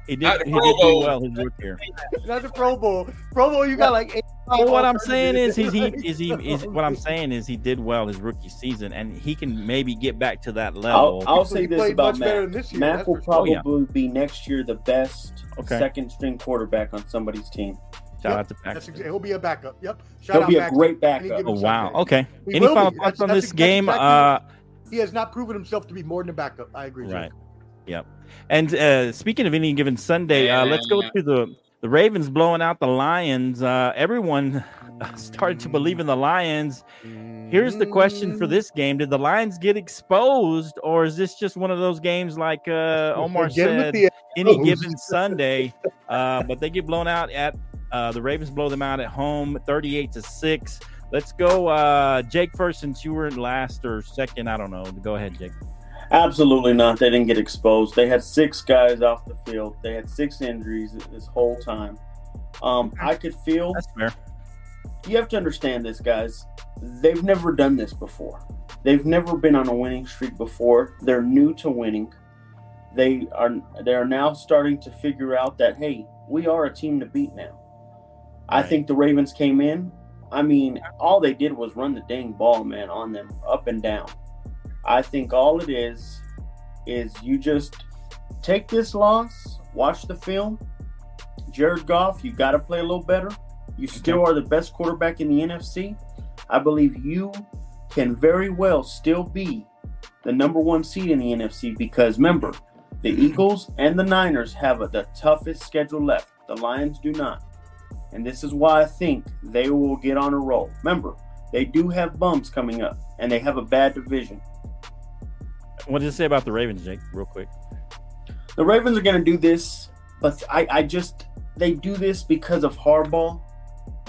he did. Not the He Pro did do Bowl. well his rookie year. Not the Pro Bowl. Pro Bowl, you got like eight. Well, what I'm saying is, alternatives. he's he is he is what I'm saying is he did well his rookie season, and he can maybe get back to that I'll, level. I'll say this about much better Mac. this year, Mac will for sure. Oh, probably be next year the best Okay. second string quarterback on somebody's team. Shout Yep, out to Pack. That's exa- he'll be a backup. Yep. Shout He'll out be a Mac. great backup. Oh wow. Okay. He Any final be. thoughts That's- on that's this exactly- game? exactly Uh, He has not proven himself to be more than a backup. I agree. right. Jake. Yep. And uh, speaking of any given Sunday, uh, let's go to the the Ravens blowing out the Lions. Uh, everyone started to believe in the Lions. Here's the question for this game: Did the Lions get exposed, or is this just one of those games like uh, Omar Again said, the any given Sunday? Uh, but they get blown out at uh, the Ravens blow them out at home, thirty-eight to six. Let's go, uh, Jake. First, since you were last or second, I don't know. Go ahead, Jake. Absolutely not. They didn't get exposed. They had six guys off the field. They had six injuries this whole time. Um, I could feel. That's fair. You have to understand this, guys. They've never done this before. They've never been on a winning streak before. They're new to winning. They are. They are now starting to figure out that hey, we are a team to beat now. I Right. think the Ravens came in. I mean, all they did was run the dang ball, man, on them up and down. I think all it is is you just take this loss, watch the film. Jared Goff, you got to play a little better. You still are the best quarterback in the NFC. I believe you can very well still be the number one seed in the NFC because remember, the Eagles and the Niners have a, the toughest schedule left. The Lions do not. And this is why I think they will get on a roll. Remember, they do have bumps coming up and they have a bad division. What did it say about the Ravens, Jake? Real quick. The Ravens are going to do this, but I, I just, they do this because of Harbaugh.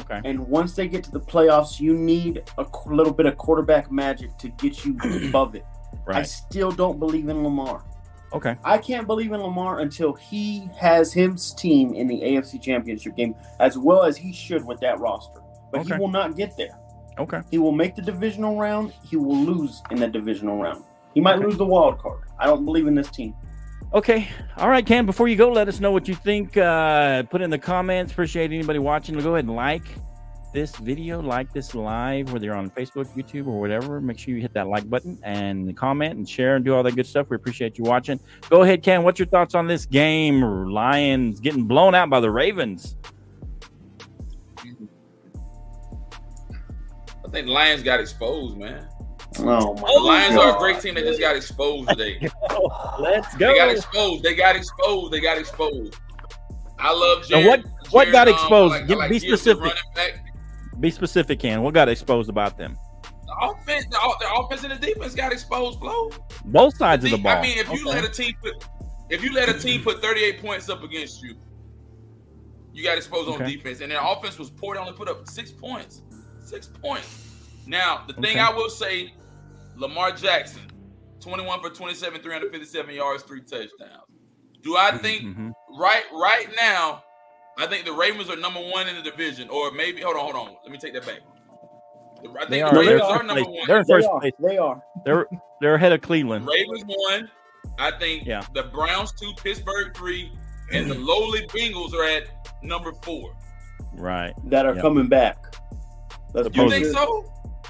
Okay. And once they get to the playoffs, you need a qu- little bit of quarterback magic to get you above it. Right. I still don't believe in Lamar. Okay. I can't believe in Lamar until he has his team in the AFC Championship game as well as he should with that roster. But Okay. he will not get there. Okay. He will make the divisional round. He will lose in the divisional round. He might lose the wild card. I don't believe in this team. Okay. All right, Ken. Before you go, let us know what you think. Uh, put in the comments. Appreciate anybody watching. Go ahead and like this video, like this live, whether you're on Facebook, YouTube, or whatever. Make sure you hit that like button and comment and share and do all that good stuff. We appreciate you watching. Go ahead, Ken. What's your thoughts on this game? Lions getting blown out by the Ravens. I think the Lions got exposed, man. Oh my The Lions are a great team that just got exposed today. Let's go. They got exposed. They got exposed. They got exposed. I love Now, what- what Jared got um, exposed? Like, I Give- like be specific. running back. Be specific, Ken. What got exposed about them? The offense, the, the offense and the defense got exposed, Flo. Both sides of the ball. I mean, if you Okay. let a team put, if you let a team put 38 points up against you, you got exposed on defense, and their offense was poor. They only put up six points. Six points. Now, the thing Okay. I will say, Lamar Jackson, 21 for 27, 357 yards, three touchdowns. Do I think Mhm. right right now, I think the Ravens are number one in the division, or maybe hold on, hold on. Let me take that back. The- I think They are. They're, Ravens are number place. one. They're in first are. place. They are. They're they're ahead of Cleveland. Ravens one. I think Yeah. the Browns two, Pittsburgh three, and the lowly Bengals are at number four. Right. That are Yeah. coming back. That's You Supposedly. think good. so?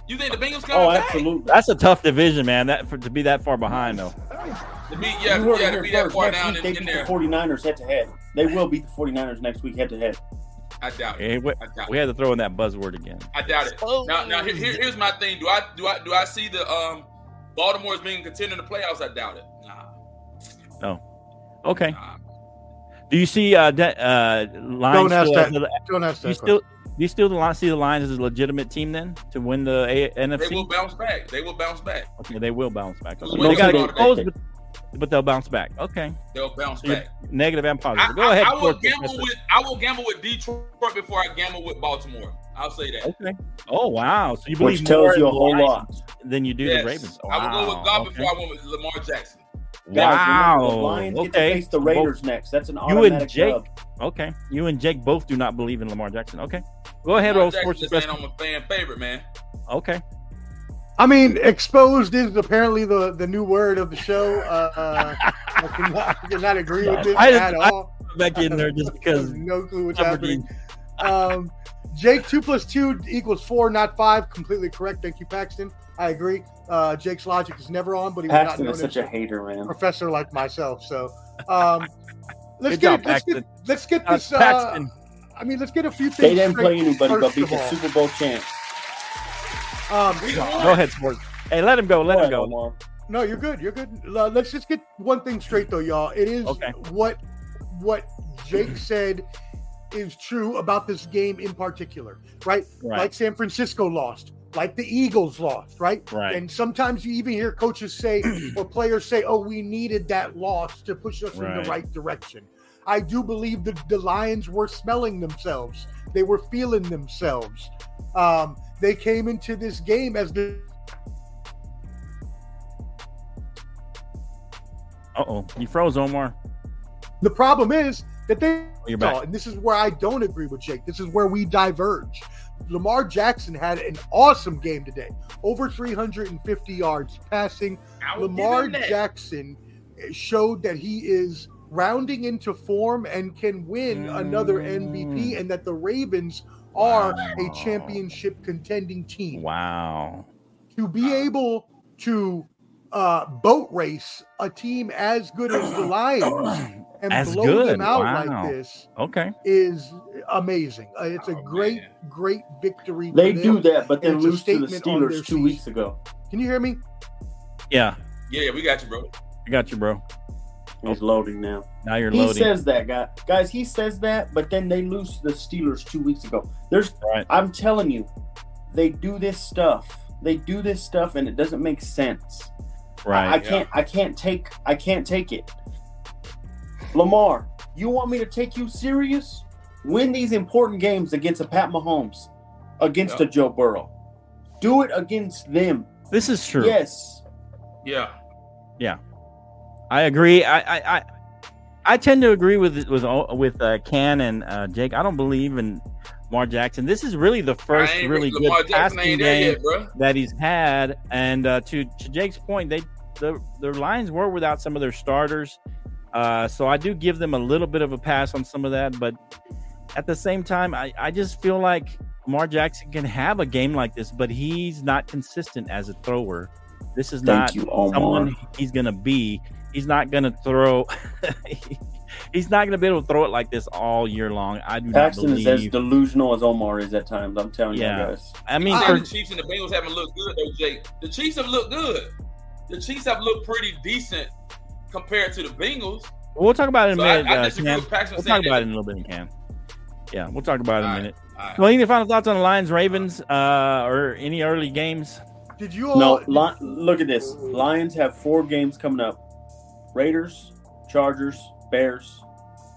You think the Bengals coming Oh, back? absolutely. That's a tough division, man. That for, to be that far behind though. To be, yeah, you heard yeah, it to here that far Next down week in, they in beat there, the 49ers head to head. They will beat the 49ers next week head to head. I doubt it. We, I doubt we it. had to throw in that buzzword again. I doubt it. Now, now here, here- here's my thing. Do I do I do I see the um Baltimore as being contender in the playoffs? I doubt it. Nah, No. Okay. nah. Do you see uh, de- uh Lions Don't ask still that. a- Don't ask do you that. still do you still see the Lions as a legitimate team then to win the a- They will bounce back. They will bounce back. Okay, they will bounce back. Okay. They got to they- get close, but, but they'll bounce back. Okay. They'll bounce So back. negative and I, positive. Go ahead. I, I will gamble with I will gamble with Detroit before I gamble with Baltimore. I'll say that. Okay. Oh wow! So you believe Which more tells you a whole lot. than you do Yes. the Ravens. I will go with God Wow, before I went with Lamar Jackson. Guys, the Wow. Lions get to Okay. face the Raiders next. That's an automatic You and Jake- dub. Okay. You and Jake both do not believe in Lamar Jackson. Okay. Go ahead, Lamar Rose Jackson Sports just saying Professor. I'm a fan favorite, man. Okay. I mean, exposed is apparently the, the new word of the show. Uh, uh, I, cannot, I cannot agree with this I at I- all. Back in there just because no clue what's Aberdeen. happening. Um, Jake, two plus two equals four, not five. Completely correct. Thank you, Paxton. I agree. Uh, Jake's logic is never on, but he was not Paxton known is such a hater, man. professor like myself. So um, let's get job, let's get let's get Uh, this. Uh, Paxton. I mean, let's get a few things. They didn't straight play anybody but first beat the. Super Bowl champs. Um, Go ahead, Sports. Hey, let him go. Let him go. Omar. No, you're good. You're good. Uh, let's just get one thing straight, though, y'all. It is Okay. what what Jake said is true about this game in particular, right? Right. Like San Francisco lost, like the Eagles lost, right? Right. And sometimes you even hear coaches say or players say, "Oh, we needed that loss to push us in the right direction." I do believe that the Lions were smelling themselves. They were feeling themselves. Um, they came into this game as the Uh oh. You froze, Omar. The problem is that they Oh, you're saw, back. and this is where I don't agree with Jake. This is where we diverge. Lamar Jackson had an awesome game today, over 350 yards passing. Lamar give him that. Jackson showed that he is rounding into form and can win another MVP, and that the Ravens are Wow. a championship contending team. Wow. To be able to uh, boat race a team as good as the Lions and As blow good. them out Wow. like this Okay. is amazing. Uh, it's a Oh, great, man. great victory. They them. do that, but then it's lose to the statement on their Steelers two season. weeks ago. Can you hear me? Yeah. Yeah, yeah, we got you, bro. I got you, bro. He's loading now. Now you're He loading. He says that, guy. Guys, he says that, but then they lose to the Steelers two weeks ago. There's, Right. I'm telling you, they do this stuff. They do this stuff, and it doesn't make sense. I, I right. can't. I can't take. I can't take it. Lamar, you want me to take you serious? Win these important games against a Pat Mahomes, against Yeah. a Joe Burrow. Do it against them. This is true. Yes. Yeah. Yeah. I agree. I, I, I, I tend to agree with with with uh, Can and uh, Jake. I don't believe in Lamar Jackson. This is really the first really good Jackson passing game yet, that he's had. And uh, to to Jake's point, they the the Lions were without some of their starters, uh, so I do give them a little bit of a pass on some of that. But at the same time, I I just feel like Lamar Jackson can have a game like this, but he's not consistent as a thrower. This is Thank not you, Omar. someone he's gonna be. He's not gonna throw. he's not gonna be able to throw it like this all year long. I do Paxton not is as delusional as Omar is at times. I'm telling Yeah. you guys. I mean, I for, the Chiefs and the Bengals haven't looked good though, Jake. The Chiefs have looked good. The Chiefs have looked pretty decent compared to the Bengals. we'll talk about it in So a I, minute. I uh, disagree Cam. with Paxton We'll talk about it in a little bit, Cam. Yeah, we'll talk about it in a minute. All right. Well, any final thoughts on the Lions, Ravens, uh, or any early games? Did you all? No, li- look at this. Lions have four games coming up: Raiders, Chargers, Bears,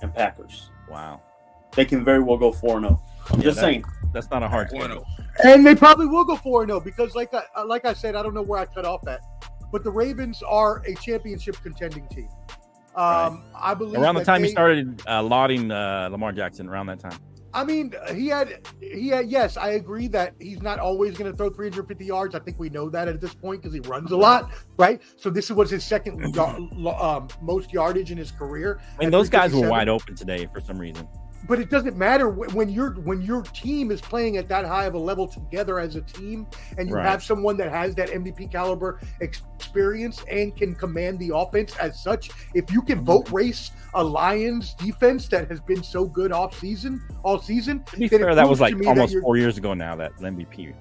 and Packers. Wow, They can very well go four and zero. I'm Yeah, just that- saying. that's not a hard One schedule. and they probably will go four and zero because, like I uh, like I said, I don't know where I cut off at, but the Ravens are a championship contending team. Um, I believe Around the that time he they- started uh, lauding uh, Lamar Jackson, around that time. I mean, he had, he had. Yes, I agree that he's not always going to throw 350 yards. I think we know that at this point because he runs a lot, right? So this was his second yar- um, most yardage in his career. I mean, those guys were wide open today for some reason. But it doesn't matter when your when your team is playing at that high of a level together as a team, and you Right. have someone that has that MVP caliber experience and can command the offense as such. If you can mm-hmm. boat race a Lions defense that has been so good off season, all season, To be fair, that was like to me that almost four years ago now. That MVP.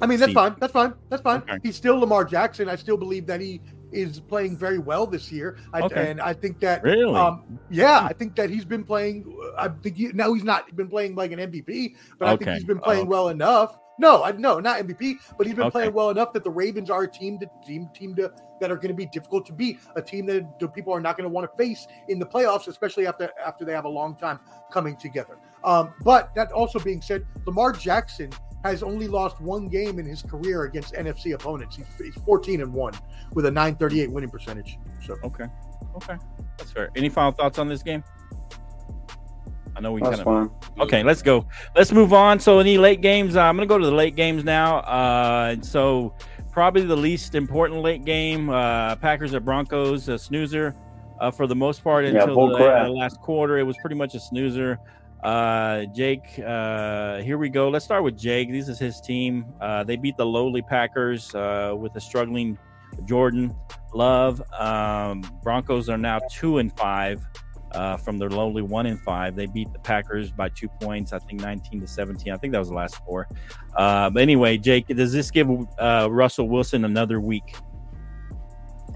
I mean, that's See. fine. That's fine. That's fine. Okay. He's still Lamar Jackson. I still believe that he is playing very well this year. I, Okay. And I think that, Really? um, yeah, I think that he's been playing. I think he, now he's not been playing like an MVP, but I think he's been playing Oh. well enough. No, I no, not MVP, but he's been Okay. playing well enough that the Ravens are a team to team team to that are going to be difficult to beat, a team that the people are not going to want to face in the playoffs, especially after after they have a long time coming together. Um, but that also being said, Lamar Jackson has only lost one game in his career against NFC opponents. He's, he's 14 and one with a 938 winning percentage. So Okay. Okay. That's fair. Any final thoughts on this game? I know we That's kind of fine. Okay, let's go. Let's move on. So, any late games? Uh, I'm going to go to the late games now. Uh, so, probably the least important late game uh, Packers at Broncos, a snoozer uh, for the most part Yeah, until bull the, crap. last quarter. It was pretty much a snoozer. Uh, Jake, uh, here we go. Let's start with Jake. This is his team. Uh, they beat the lowly Packers uh, with a struggling Jordan Love. Um, Broncos are now two and five uh, from their lowly one and five. They beat the Packers by two points, I think 19 to 17. I think that was the last score. Uh, but anyway, Jake, does this give uh, Russell Wilson another week?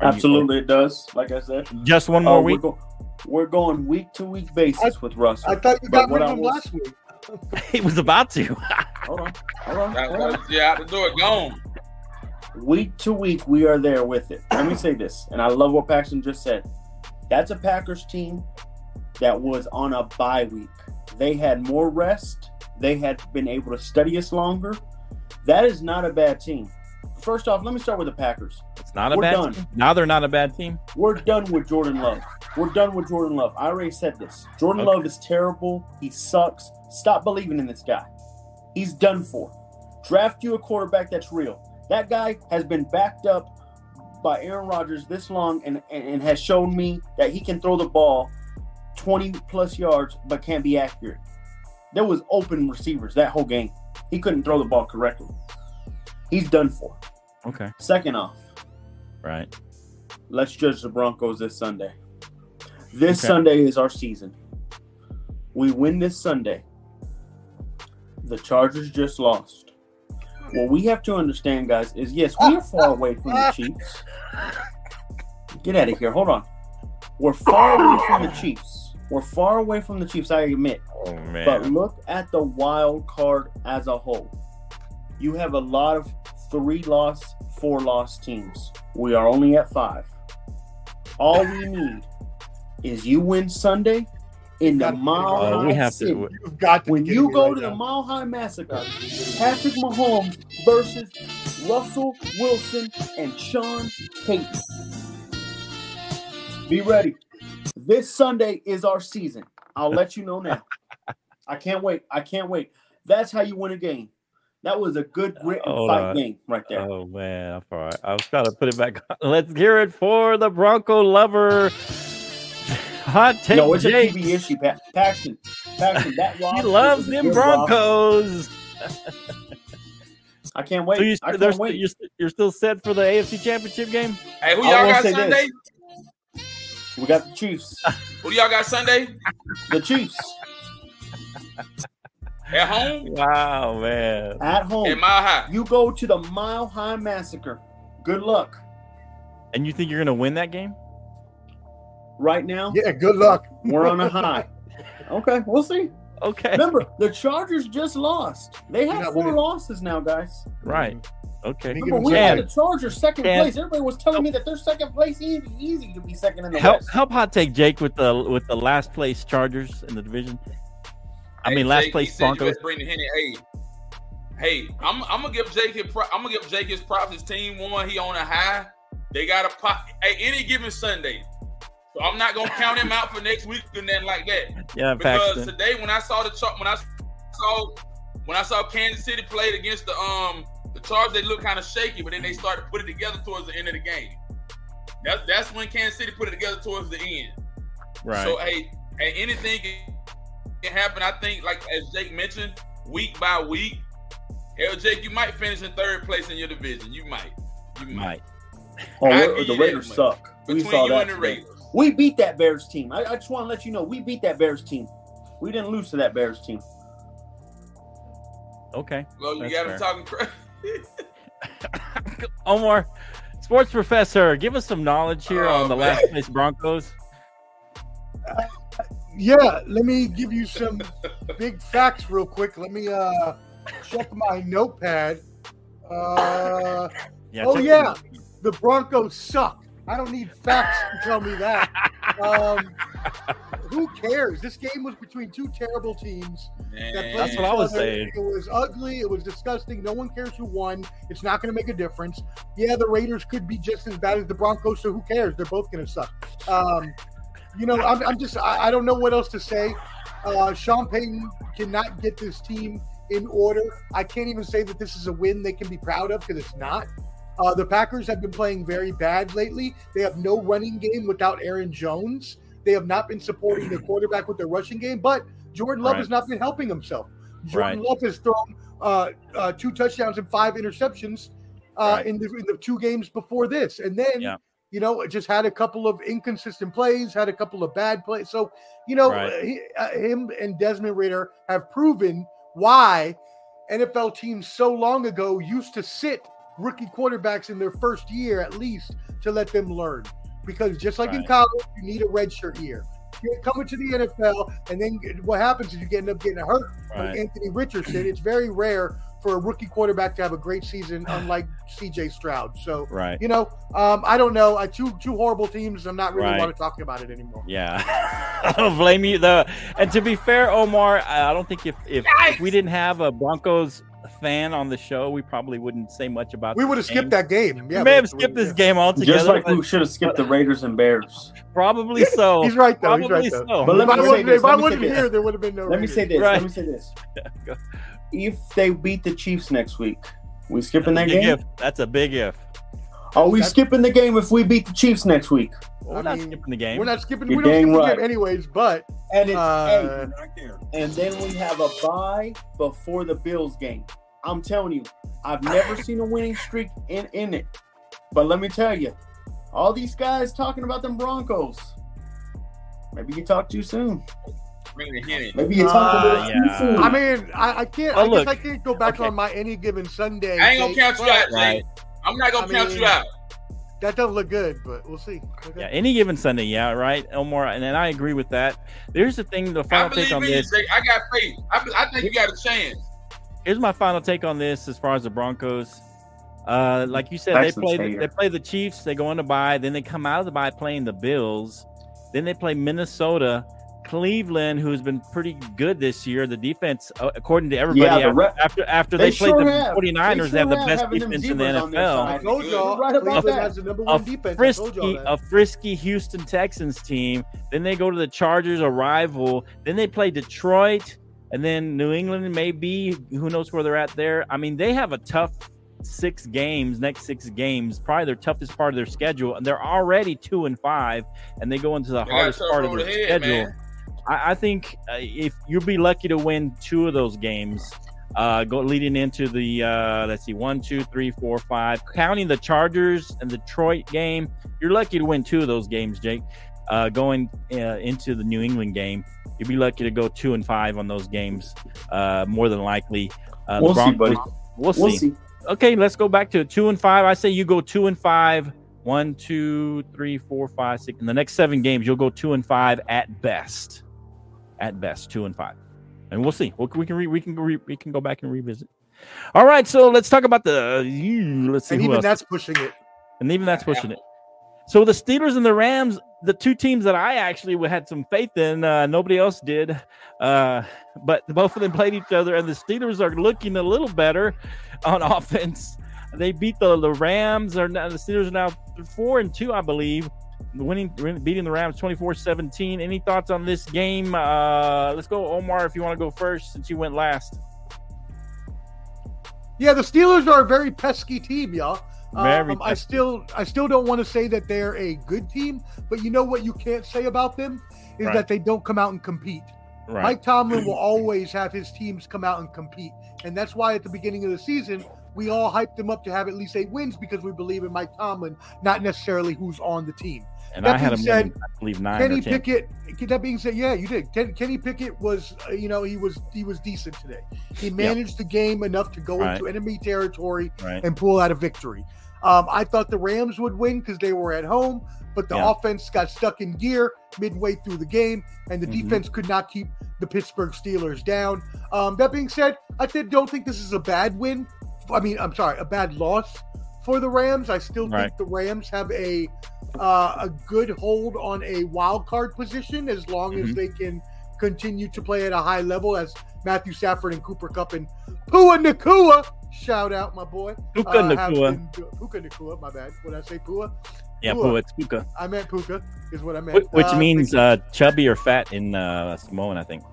Are you- Absolutely, it does. Like I said, Just one Uh, more week? go- we're going week to week basis with Russell. I thought you But got what rid I of him last week. he was about to. Hold on, hold on, hold on. was, yeah, out the door, gone. Week to week, we are there with it. Let me say this, and I love what Paxton just said. That's a Packers team that was on a bye week. They had more rest. They had been able to study us longer. That is not a bad team. First off, let me start with the Packers. It's not a We're bad done. team. Now they're not a bad team. We're done with Jordan Love. We're done with Jordan Love. I already said this. Jordan Okay. Love is terrible. He sucks. Stop believing in this guy. He's done for. Draft you a quarterback that's real. That guy has been backed up by Aaron Rodgers this long and, and, and has shown me that he can throw the ball 20 plus yards but can't be accurate. There was open receivers that whole game. He couldn't throw the ball correctly. He's done for. Okay. Second off, Right. let's judge the Broncos this Sunday. This Okay. Sunday is our season. We win this Sunday. The Chargers just lost. What we have to understand, guys, is yes, we are far away from the Chiefs. Get out of here. Hold on. We're far away from the Chiefs. We're far away from the Chiefs, I admit. Oh, man. But look at the wild card as a whole. You have a lot of three loss, four loss teams. We are only at five. All we need is you win Sunday in the Gotta- Mile Uh, High we have City. to. You've got to When you go right to the now. Mile High Massacre, Patrick Mahomes versus Russell Wilson and Sean Payton. Be ready. This Sunday is our season. I'll let you know now. I can't wait. I can't wait. That's how you win a game. That was a good uh, grit and fight on. game right there. Oh man, I'm all right. I was trying to put it back on. Let's hear it for the Bronco lover. Hot take, no, it's Jake. a TV issue, pa- Paxton. Paxton, that He loves them. Broncos. I can't wait. So you, I can't wait. You're, you're still set for the AFC Championship game? Hey, who y'all got Sunday? this. We got the Chiefs. Who do y'all got Sunday? The Chiefs At home? Wow, man. at home. At Mile High. You go to the Mile High Massacre. Good luck. And you think you're gonna win that game? Right now, Yeah, good luck. we're on a high. Okay, we'll see. Okay. Remember, the Chargers just lost. They have four winning. losses now, guys. Right. Okay. Remember, we had the Chargers second Can- place. Everybody was telling me that their second place easy, easy to be second in the Help West. help hot take Jake with the with the last place Chargers in the division. I Hey, mean last Jake, place Broncos. Hey, hey, I'm, I'm gonna give Jake his pro- I'm gonna give Jake his props. His team won. He on a high. They got a pop. Hey, any given Sunday, So I'm not gonna count him out for next week and then like that. Yeah, Because Paxton. today when I saw the chart, when I saw when I saw Kansas City played against the um the Chargers, they looked kind of shaky, but then they started putting it together towards the end of the game. That's that's when Kansas City put it together towards the end. Right. So hey, hey, anything can- can happen. I think, like as Jake mentioned, week by week. Hell, Jake, you might finish in third place in your division. You might. You might. Might. Oh, I the Raiders much. suck. We saw you that. and the today. Raiders. We beat that Bears team. I, I just want to let you know we beat that Bears team. We didn't lose to that Bears team. Okay. Well, you got him talking crazy. Omar, sports professor, give us some knowledge here Oh, on the man. last place Broncos. Yeah, let me give you some big facts real quick. Let me uh check my notepad. Uh, Yeah, oh check yeah, the Broncos suck. I don't need facts to tell me that. Um, who cares? This game was between two terrible teams that That's what I was other. saying. It was ugly. It was disgusting. No one cares who won. It's not going to make a difference. Yeah, the Raiders could be just as bad as the Broncos, so who cares? They're both going to suck. Um, you know, I'm, I'm just, I, I don't know what else to say. Uh, Sean Payton cannot get this team in order. I can't even say that this is a win they can be proud of because it's not. Uh, the Packers have been playing very bad lately. They have no running game without Aaron Jones. They have not been supporting their quarterback with their rushing game, but Jordan Love Right. has not been helping himself. Jordan Right. Love has thrown uh, uh, two touchdowns and five interceptions uh, Right. in, the, in the two games before this. And then, Yeah. You know, just had a couple of inconsistent plays, had a couple of bad plays. So, you know, Right. he, uh, him and Desmond Ridder have proven why NFL teams so long ago used to sit rookie quarterbacks in their first year at least to let them learn. Because just like in college, you need a redshirt year. You're coming to the NFL, and then what happens is you end up getting hurt. Like Anthony Richardson, it's very rare for a rookie quarterback to have a great season, unlike C.J. Stroud. So, Right. you know, um, I don't know. I two two horrible teams. I'm not really Right. want to talk about it anymore. Yeah, I don't blame you though. And to be fair, Omar, I I don't think if if, if we didn't have a Broncos fan on the show, we probably wouldn't say much about. We would have skipped that game. We Yeah, may have skipped this yeah. game altogether. Just like but we should have skipped the Raiders and Bears. probably so. He's right though. He's Probably right though. so. But let if I me say wasn't, this, if I let me say wasn't here, there would have been no. Let me say this. Right. Let me say this. Go. If they beat the Chiefs next week, we skipping that game? if. That's a big if. Are we That's- skipping the game if we beat the Chiefs next week? We're I not mean, skipping the game. We're not skipping. You're we don't skip dang the game anyways. But And it's Uh, hey, and then we have a bye before the Bills game. I'm telling you, I've never seen a winning streak in in it. But let me tell you, all these guys talking about them Broncos. Maybe you talk too soon. Bring the hit. Maybe you talk a Uh, little yeah. too soon. I mean, I, I can't. Well, I look, guess I can't go back okay. on my any given Sunday. I ain't gonna count you out. Right. I'm not gonna I count mean- you out. That doesn't look good, but we'll see. Okay. Yeah, any given Sunday, yeah, right, Omar, and, and I agree with that. There's the thing, the final take on in you, this. Jay. I got faith. I, I think you got a chance. Here's my final take on this as far as the Broncos. Uh, like you said, Texans they play the, they play the Chiefs. They go on the bye, then they come out of the bye playing the Bills. Then they play Minnesota, Cleveland, who's been pretty good this year. The defense, uh, according to everybody, Yeah, after, re- after after They they, played sure the have. 49ers, they, They have the best have having them defense in the zebras on their NFL. I told y'all, about Cleveland that. the a defense. I told y'all frisky, a frisky Houston Texans team. Then they go to the Chargers, a rival. Then they play Detroit, and then New England. Maybe who knows where they're at there. I mean, they have a tough six games. Next six games, probably their toughest part of their schedule, and they're already two and five, and they go into the They hardest part of their ahead, schedule. man. I, I think uh, if you'll be lucky to win two of those games, uh, go leading into the uh, let's see, one, two, three, four, five, counting the Chargers and Detroit game, you're lucky to win two of those games, Jake. Uh, going uh, into the New England game, you'd be lucky to go two and five on those games, uh, more than likely. Uh, We'll see, buddy. We'll. We'll see. Okay, let's go back to two and five. I say you go two and five. One, two, three, four, five, six. In the next seven games, you'll go two and five at best. At best, two and five, and we'll see. We'll, we can re, we can re, we can go back and revisit. All right, so let's talk about the. Uh, let's see and even that's pushing it. and even that's pushing it. So the Steelers and the Rams, the two teams that I actually had some faith in, uh, nobody else did. Uh, but both of them played each other, and the Steelers are looking a little better on offense. They beat the, the Rams. Are now, the Steelers are now four and two, I believe. winning, beating the Rams 24-17. Any thoughts on this game? Uh, let's go, Omar, if you want to go first, since you went last. Yeah, the Steelers are a very pesky team, y'all. Very Um, I still, I still don't want to say that they're a good team, but you know what you can't say about them is Right. that they don't come out and compete. Right. Mike Tomlin will always have his teams come out and compete, and that's why at the beginning of the season we all hyped them up to have at least eight wins because we believe in Mike Tomlin, not necessarily who's on the team. and that I had him, said, winning, I believe nine Kenny. Pickett. That being said, yeah, you did. Ken, Kenny Pickett was, uh, you know, he was he was decent today. He managed the game enough to go Right. into enemy territory Right. and pull out a victory. Um, I thought the Rams would win because they were at home, but the Yeah. offense got stuck in gear midway through the game, and the Mhm. defense could not keep the Pittsburgh Steelers down. Um, that being said, I did, don't think this is a bad win. I mean, I'm sorry, a bad loss for the Rams. I still Right. think the Rams have a uh, a good hold on a wild card position as long as Mhm. they can continue to play at a high level as Matthew Stafford and Cooper Kupp and Pua Nacua. Shout out, my boy. Puka uh, Nacua. been Puka Nacua, my bad. What I say, Pua? Yeah, Pua. Pua. It's Puka. I meant Puka, is what I meant. Which, which Uh, means uh, chubby or fat in uh, Samoan, I think.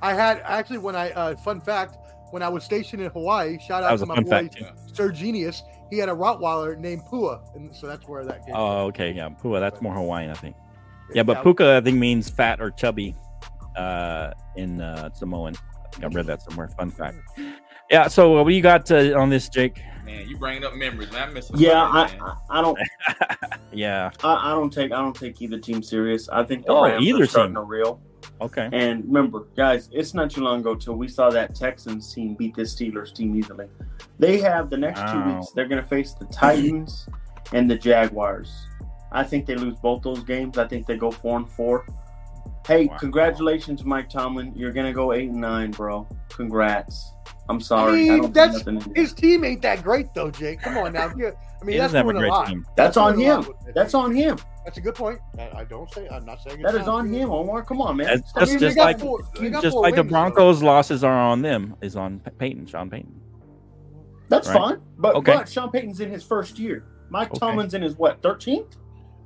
I had actually when I uh, fun fact when I was stationed in Hawaii. Shout out to my fun boy fact. Sir Genius. He had a Rottweiler named Pua, and so that's where that came. from. Oh, okay. Yeah, Pua. That's more Hawaiian, I think. Yeah, but Puka, I think, means fat or chubby uh, in uh, Samoan. I think I read that somewhere. Fun fact. Yeah, so uh, what do you got uh, on this, Jake? Man, you bringing up memories, man. I miss Yeah, somebody, I. I, I don't, Yeah. I, I don't take, I don't take either team serious. I think the Oh, Rams either are starting team. to reel. Okay. And remember, guys, it's not too long ago till we saw that Texans team beat this Steelers team easily. They have the next two weeks. They're going to face the Titans and the Jaguars. I think they lose both those games. I think they go four and four. Hey, Wow. congratulations, Mike Tomlin. You're going to go eight and nine, bro. Congrats. I'm sorry. I, mean, don't that's his team ain't that great though, Jake. Come on now. I mean, He that's doesn't have a doing a, great lot. team. That's on doing a lot him. That's on him. That's a good point. I, I don't say. I'm not saying That it's is on him, Omar. Come on, man. That's Stop I just, mean, just like four- just four like the wins, though. Broncos' losses are on them is on P- Peyton, Sean Payton. That's Right. fine. But, Okay. but Sean Payton's in his first year. Mike Okay. Tomlin's in his what, 13th?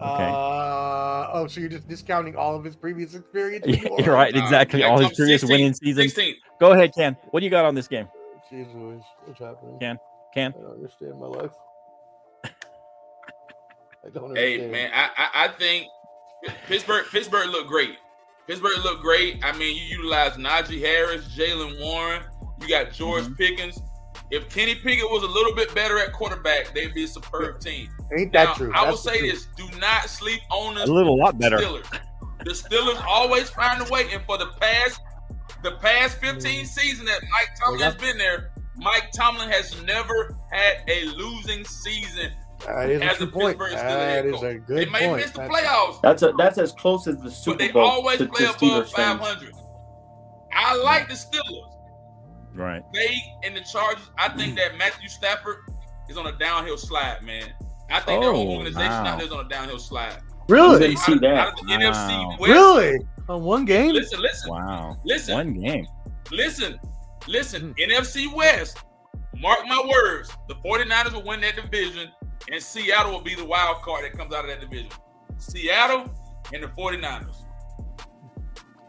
Okay. Uh, oh, so you're just discounting all of his previous experience? You're right, exactly. Jack All his previous 16, winning seasons. 16. Go ahead, Ken. What do you got on this game? Jesus, what's happening? Ken? Ken? I don't understand my life. I don't Hey understand. man, I, I I think Pittsburgh Pittsburgh looked great. Pittsburgh looked great. I mean, you utilize Najee Harris, Jaylen Warren. You got George Mm-hmm. Pickens. If Kenny Pickett was a little bit better at quarterback, they'd be a superb team. Ain't that Now, true? I will That's the say truth. this: do not sleep on the A little lot better. Steelers. The Steelers always find a way, and for the past the past 15 season that Mike Tomlin They has been there, Mike Tomlin has never had a losing season. That is a as true a point. Pittsburgh Steelers That head is a They good may point. miss the That's- playoffs, That's a, that's as close as the but Super they Bowl always to, play to above Steelers fans. 500. I like the Steelers. Right. They and the Chargers. I think that Matthew Stafford is on a downhill slide, man. I think their whole Oh, organization wow. out there is on a downhill slide. Really? They see that. out of the Wow. NFC West. Really? On one game? Listen, listen, Wow. listen, One game. listen, listen. Hmm. NFC West. Mark my words. The 49ers will win that division, and Seattle will be the wild card that comes out of that division. Seattle and the 49ers.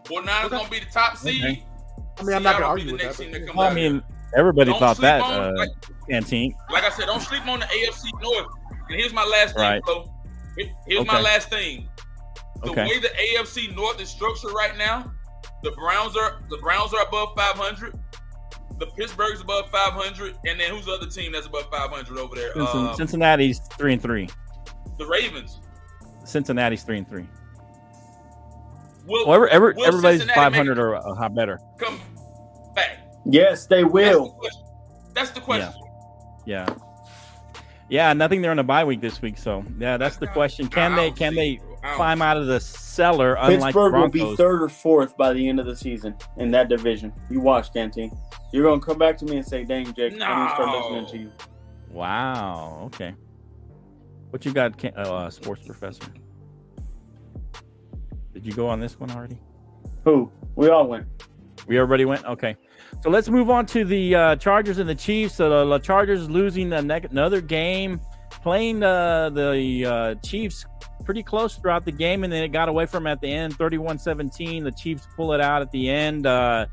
49ers Okay. gonna be the top seed. Okay. I mean, I'm not gonna argue be the with that. team that Well, I of mean, everybody Don't thought that, on- uh, like- canteen. like I said, don't sleep on the AFC North. And here's my last thing, Right. Flo. Here- Here's my last thing. The Okay. way the AFC North is structured right now, the Browns are the Browns are above 500. The Pittsburgh's above 500, and then who's the other team that's above 500 over there? Cincin- Uh, Cincinnati's three and three. the Ravens. Cincinnati's three and three. Will, Well, every, every, will everybody's Cincinnati five make hundred or a lot better. come back? Yes, they That's the will. question. That's the question. Yeah. Yeah, nothing there on the bye week this week. So yeah, that's the question. Can they can see they it, bro. Climb out of the cellar unlike Pittsburgh will be third or fourth by the end of the season in that division. You watch, Canteen. You're gonna come back to me and say, "Dang, Jake, I'm gonna start listening to you." Wow. Okay. What you got, Ken- uh, sports professor? Did you go on this one already? Who? We all went. We already went. Okay, so let's move on to the uh, Chargers and the Chiefs. So the, the Chargers losing the nec- another game, playing uh, the uh, Chiefs pretty close throughout the game, and then it got away from at the end, 31-17. The Chiefs pull it out at the end. Uh,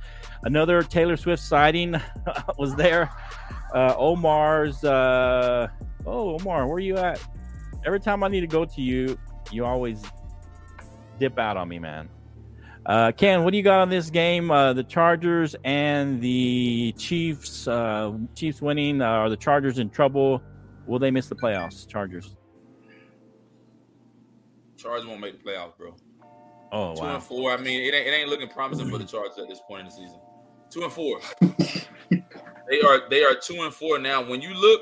another Taylor Swift sighting was there. Uh, Omar's. Uh, oh, Omar, where are you at? Every time I need to go to you, you always dip out on me, man. Uh, Ken, what do you got on this game? Uh, the Chargers and the Chiefs. Uh, Chiefs winning. Are the Chargers in trouble? Will they miss the playoffs? Chargers. Chargers won't make the playoffs, bro. Oh Two wow. and four. I mean, it ain't, it ain't looking promising for the Chargers at this point in the season. Two and four. they are they are two and four now. When you look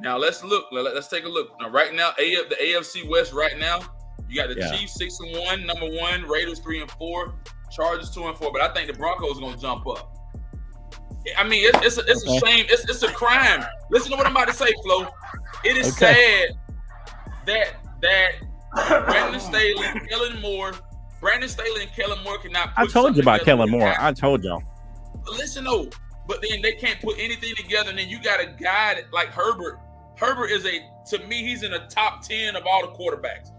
now, let's look. Let, us take a look. Now, right now, A the AFC West. Right now, you got the Yeah. Chiefs six and one, number one. Raiders three and four. Chargers two and four. But I think the Broncos are gonna jump up. I mean, it's it's a, it's a shame. It's, it's a crime. Listen to what I'm about to say, Flo. It is Okay. sad that that Brandon Staley, Kellen Moore, Brandon Staley and Kellen Moore cannot. I put told you about Kellen Moore. guys. I told y'all. Listen though, but then they can't put anything together. And then you got a guy that, like Herbert. Herbert is a to me, he's in the top ten of all the quarterbacks.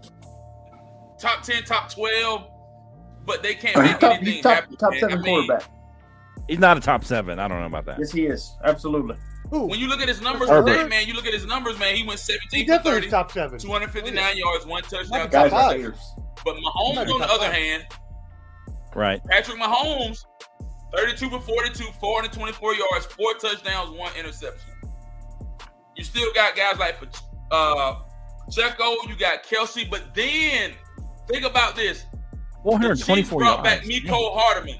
Top ten, top twelve, but they can't make top, anything he's top, happen. top seven I mean, quarterback. He's not a top seven. I don't know about that. Yes, he is. Absolutely. Who? When you look at his numbers Herbert. today, man, you look at his numbers, man. He went He for 30, top seven. 259 yards, one touchdown. Not Guys five. But Mahomes, on the other five. hand, Right. Patrick Mahomes, 32 for 42, 424 yards, four touchdowns, one interception. You still got guys like uh Checo, you got Kelce, but then think about this. The Chiefs 424 brought yards. back Mecole Hardman.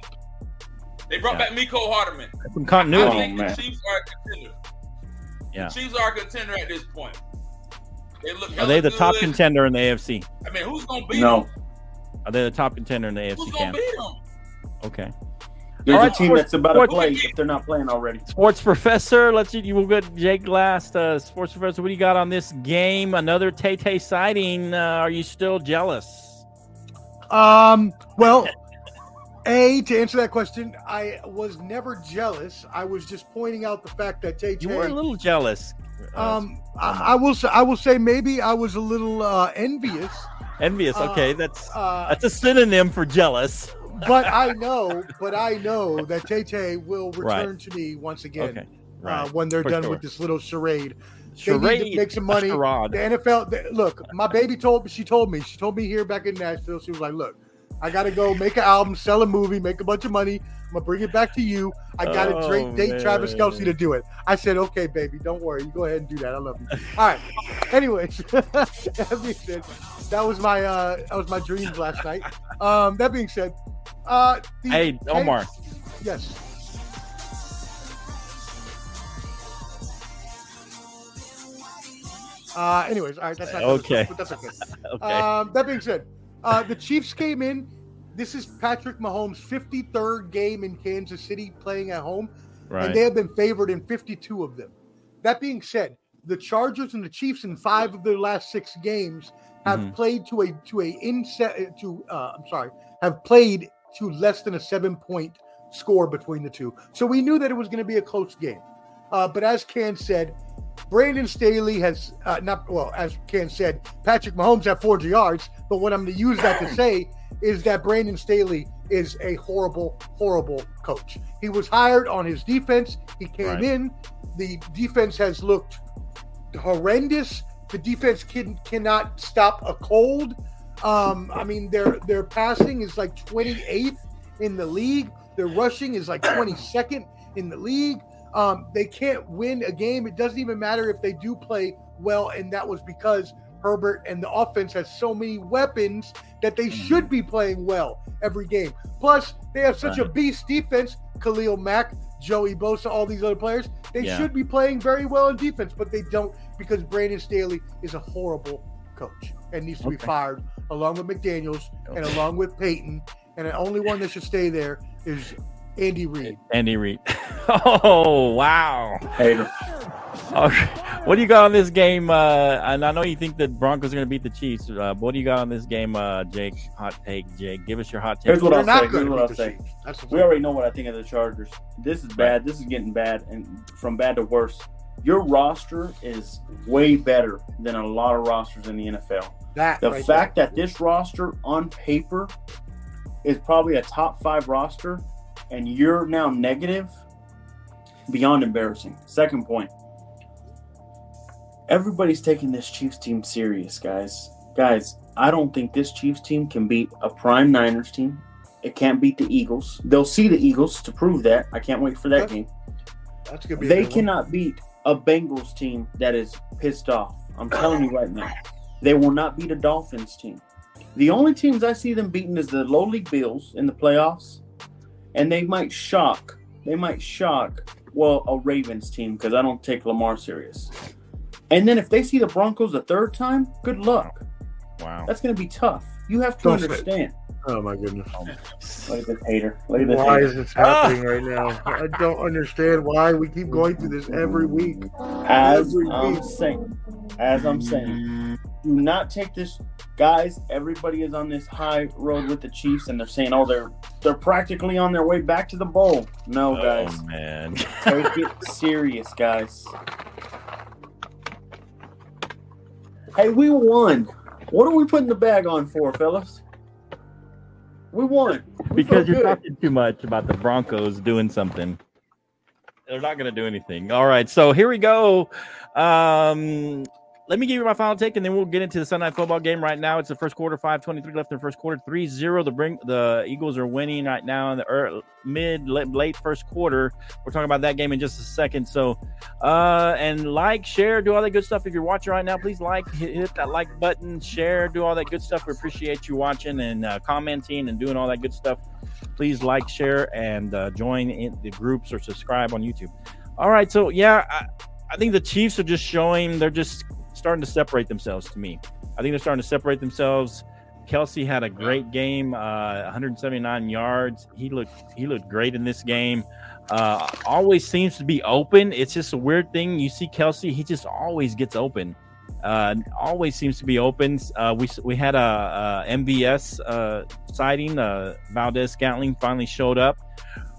They brought Yeah. back Mecole Hardman. Some I continuity. think man. the Chiefs are a contender. Yeah. The Chiefs are a contender at this point. They look Are they the hella top contender in the AFC? I mean, who's gonna beat No. them? Are they the top contender in the AFC? Who's gonna beat them? Okay. There's All right, a team sports- that's about to sports- play if they're not playing already. Sports professor, let's see. You will get Jake last. Uh, sports professor, what do you got on this game? Another Tay Tay sighting. Uh, are you still jealous? Um, well, A, to answer that question, I was never jealous. I was just pointing out the fact that Tay You were a little jealous. Uh, um, I, I will say, I will say maybe I was a little uh, envious. envious. uh, Okay, that's Uh, that's a synonym for jealous. but I know, but I know that Tay Tay will Right. return to me once again Okay, uh, right. when they're For done sure. with this little charade. Charade, They need to make some money. The NFL, the, look, my baby told me, she told me, she told me here back in Nashville, she was like, look, I got to go make an album, sell a movie, make a bunch of money. I'm to bring it back to you. I got to Oh, date, date Travis. Kelce to do it. I said, okay, baby, don't worry. You go ahead and do that. I love you. All right. Anyways, that being said, that was my, uh, that was my dreams last night. Um, that being said, uh, the, Hey, Omar. Yes. Uh, anyways, all right, that's not Okay. but that's okay. Okay. Um, that being said, uh, the Chiefs came in. This is Patrick Mahomes' 53rd game in Kansas City playing at home, right. and they have been favored in 52 of them. That being said, the Chargers and the Chiefs in five of their last six games have Mhm. played to a to a inset to uh, I'm sorry have played to less than a seven point score between the two. So we knew that it was going to be a close game. Uh, but as Can said, Brandon Staley has uh, not well as Ken said, Patrick Mahomes had 400 yards. But what I'm going to use that to say is that Brandon Staley is a horrible, horrible coach. He was hired on his defense. He came Right. in. The defense has looked horrendous. The defense can cannot stop a cold. Um, I mean, their their passing is like 28th in the league. Their rushing is like 22nd in the league. Um, they can't win a game. It doesn't even matter if they do play well, and that was because Herbert and the offense has so many weapons that they should be playing well every game. Plus, they have such a beast defense. Khalil Mack, Joey Bosa, all these other players. They Yeah. should be playing very well in defense, but they don't because Brandon Staley is a horrible coach and needs to be fired along with McDaniels and along with Payton. And the only one that should stay there is Andy Reid. Andy Reid. oh wow. Hater. Okay. What do you got on this game? Uh, and I know you think the Broncos are going to beat the Chiefs. Uh, what do you got on this game, uh, Jake? Hot take, Jake. Give us your hot take. Here's what They're I'll not say. Here's what I'll say. Chiefs. That's the We already know what I think of the Chargers. This is bad. This is getting bad, and from bad to worse. Your roster is way better than a lot of rosters in the NFL. That The right fact there. that this roster on paper is probably a top five roster, and you're now negative, beyond embarrassing. Second point. Everybody's taking this Chiefs team serious, guys. Guys, I don't think this Chiefs team can beat a prime Niners team. It can't beat the Eagles. They'll see the Eagles to prove that. I can't wait for that Okay. game. that's gonna be They good one. cannot beat a Bengals team that is pissed off. I'm telling you right now. They will not beat a Dolphins team. The only teams I see them beating is the low league Bills in the playoffs, and they might shock. They might shock. Well, a Ravens team because I don't take Lamar serious. And then if they see the Broncos a third time, good luck. Wow. That's going to be tough. You have to Don't say- understand. Oh my goodness! Look at this hater. Look at this Why hater. is this happening ah! right now? I don't understand why we keep going through this every week. As every I'm week. saying, as I'm saying, do not take this guys everybody is on this high road with the chiefs and they're saying oh they're they're practically on their way back to the bowl no oh, guys Oh man. take it serious guys hey we won what are we putting the bag on for fellas we won We because you're good. talking too much about the Broncos doing something. They're not going to do anything. All right, so here we go. Um, let me give you my final take, and then we'll get into the Sunday football game. Right now, it's the first quarter, five twenty-three left in the first quarter, 3-0. The bring the Eagles are winning right now in the early, mid late, late first quarter. We're talking about that game in just a second. So, uh, and like, share, do all that good stuff. If you're watching right now, please like, hit, hit that like button, share, do all that good stuff. We appreciate you watching and uh, commenting and doing all that good stuff please like, share, and uh, join in the groups or subscribe on YouTube. All right, so yeah, I, I think the Chiefs are just showing they're just starting to separate themselves to me. I think they're starting to separate themselves. Kelce had a great game, uh, 179 yards. He looked he looked great in this game. Uh, always seems to be open. It's just a weird thing. You see Kelce, he just always gets open. Uh, always seems to be open. Uh, we we had a, a MVS uh, sighting. Uh, Valdes-Scantling finally showed up.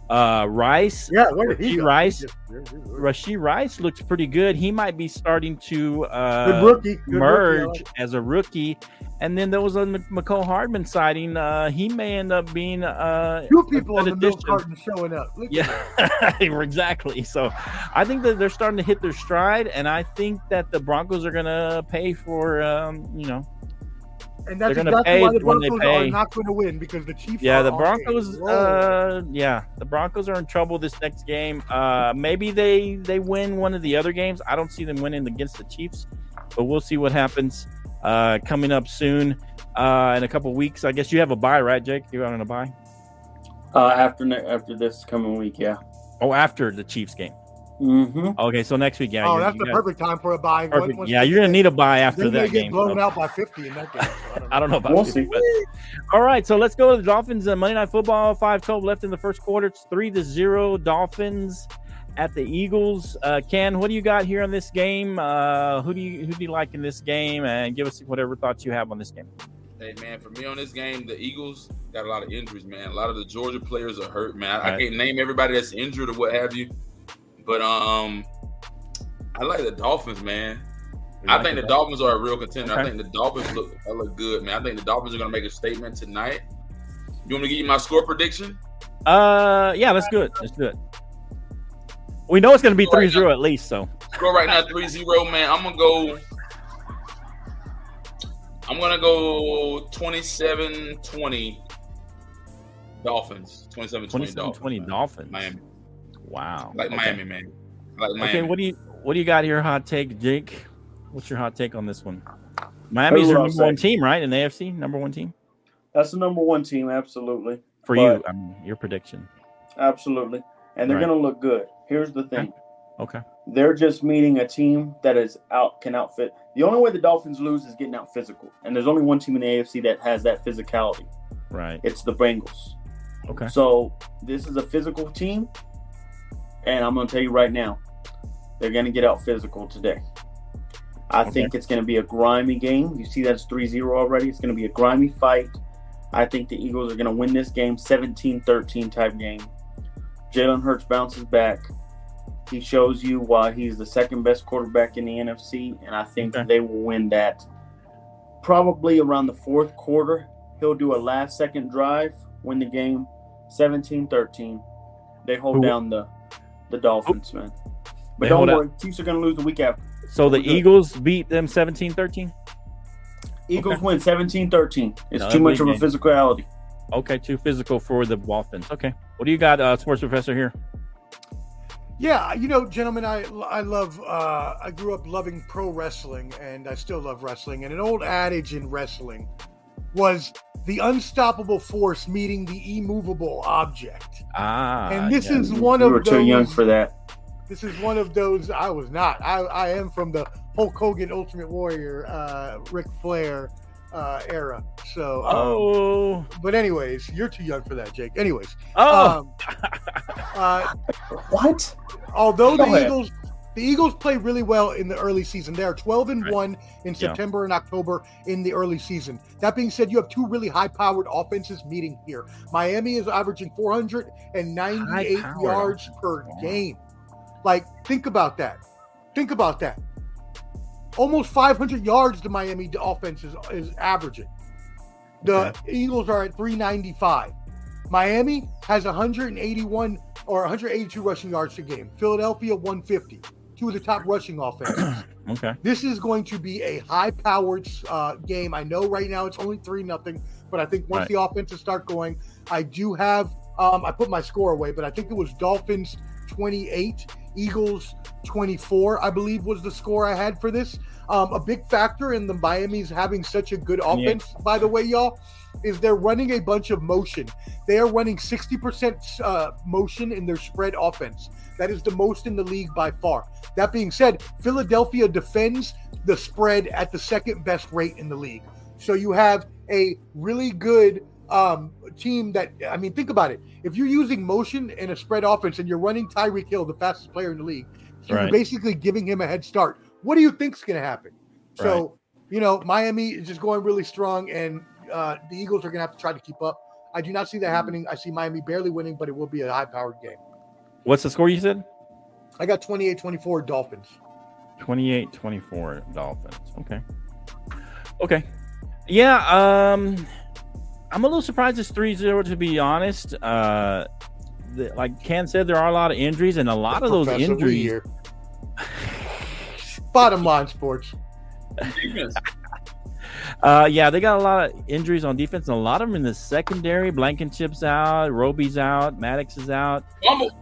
Uh, Rice, Yeah, where did he Rice, Good Rashee Rice looks pretty good. He might be starting to uh, rookie. Good rookie, I merge like. as a rookie. And then there was a Mecole Hardman sighting. Uh, he may end up being uh, Two people on good the milk carton showing up. Look Yeah, exactly. So I think that they're starting to hit their stride, and I think that the Broncos are going to pay for, um, you know, And that's They're gonna exactly pay why the when they Broncos pay. are not going to win because the Chiefs. yeah, are the Broncos. Uh, yeah, the Broncos are in trouble this next game. Uh, maybe they they win one of the other games. I don't see them winning against the Chiefs, but we'll see what happens. Uh, coming up soon, uh, in a couple weeks. I guess you have a buy, right, Jake? You're on a buy. uh, after after this coming week yeah Oh, after the Chiefs game. Mm-hmm. Okay, so next week, yeah. oh, you- that's you the got- perfect time for a buy. perfect. Once- Yeah, you're gonna need a buy after Then they that get game. blown so- out by 50 in that game. so I don't know. I don't know about We'll you, see. but- all right, so let's go to the Dolphins. and Monday Night Football, five twelve left in the first quarter. It's three to zero Dolphins at the Eagles. Uh, Ken, what do you got here on this game? Uh, who do you who do you like in this game? And give us whatever thoughts you have on this game. Hey man, for me on this game, the Eagles got a lot of injuries, man. A lot of the Georgia players are hurt, man. I, I can't name everybody that's injured or what have you, but um, I like the Dolphins, man. You I like think the? Dolphins are a real contender. I think the Dolphins look look good, man. I think the Dolphins are gonna make a statement tonight. You want me to give you my score prediction? Uh, yeah, let's do it. Let's do it. We know it's going to be 3-0 at least, so Score right now 3-0, man. I'm gonna go. I'm gonna go 27-20 Dolphins. 27-20 Dolphins. 27-20 man. Dolphins. Miami. Wow. Like Okay. Miami, man. Like Miami. Okay, what do you what do you got here? Hot take, Jake. What's your hot take on this one? Miami's your number one team, right? In the AFC, number one team that's the number one team absolutely for But- you. I mean, your prediction. absolutely and they're Right. going to look good here's the thing Okay. they're just meeting a team that is out can outfit. The only way the Dolphins lose is getting out physical, and there's only one team in the AFC that has that physicality. Right. It's the Bengals. Okay. So this is a physical team, and I'm going to tell you right now, they're going to get out physical today. I Okay. think it's going to be a grimy game. You see that's 3-0 already. It's going to be a grimy fight. I think the Eagles are going to win this game 17-13 type game. Jalen Hurts bounces back. He shows you why he's the second best quarterback in the NFC, and I think Okay. they will win that probably around the fourth quarter, he'll do a last second drive, win the game 17-13. They hold Who- down the the Dolphins, man. But They don't hold out- worry, Chiefs are going to lose the week after. So the good. Eagles beat them 17-13? Eagles Okay. win 17-13. It's No, too much of a game. physicality. Okay, too physical for the Dolphins. Okay. What do you got, uh, sports professor here? Yeah, you know, gentlemen, I I love. Uh, I grew up loving pro wrestling, and I still love wrestling. And an old adage in wrestling was the unstoppable force meeting the immovable object. Ah, and this yeah. is one of you of were those. too young for that. This is one of those. I was not. I I am from the Hulk Hogan Ultimate Warrior, uh, Ric Flair uh, era. So, um, Oh, but anyways, you're too young for that, Jake. Anyways, oh, um, uh, What? although Go the ahead. Eagles the Eagles play really well in the early season. They are 12 and Right. 1 in Yeah. September and October in the early season. That being said, you have two really high-powered offenses meeting here. Miami is averaging 498 yards per game. Like think about that. Think about that. Almost 500 yards the Miami offense is, is averaging. The Eagles are at 395. Miami has 181 or 182 rushing yards a game. Philadelphia 150. Two of the top rushing offenses. okay. this is going to be a high-powered uh, game. I know right now it's only three nothing, but I think once Right. the offenses start going, I do have. Um, I put my score away, but I think it was Dolphins 28, Eagles 24. I believe was the score I had for this. Um, a big factor in the Miami's having such a good offense, by the way, y'all, is they're running a bunch of motion. They are running 60% uh, motion in their spread offense. That is the most in the league by far. That being said, Philadelphia defends the spread at the second best rate in the league. So you have a really good um, team that, I mean, think about it. If you're using motion in a spread offense and you're running Tyreek Hill, the fastest player in the league, so you're basically giving him a head start. What do you think's going to happen? So, you know, Miami is just going really strong, and uh, the Eagles are going to have to try to keep up. I do not see that happening. I see Miami barely winning, but it will be a high powered game. What's the score you said? I got 28 24 Dolphins. 28 24 Dolphins. Okay. Okay. Yeah. Um, I'm a little surprised it's 3 0, to be honest. Uh, the, like Ken said, there are a lot of injuries, and a lot of those injuries. here. Bottom line, sports. Uh, yeah, they got a lot of injuries on defense, and a lot of them in the secondary. Blankenship's out, Roby's out, Maddox is out,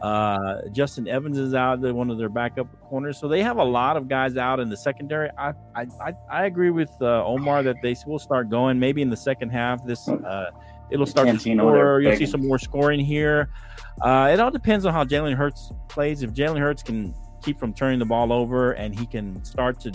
uh, Justin Evans is out. They're one of their backup corners, so they have a lot of guys out in the secondary. I I, I, I agree with uh, Omar that they will start going maybe in the second half. This uh, it'll start to Canteen over there score. You'll see some more scoring here. Uh, it all depends on how Jalen Hurts plays. If Jalen Hurts can keep from turning the ball over and he can start to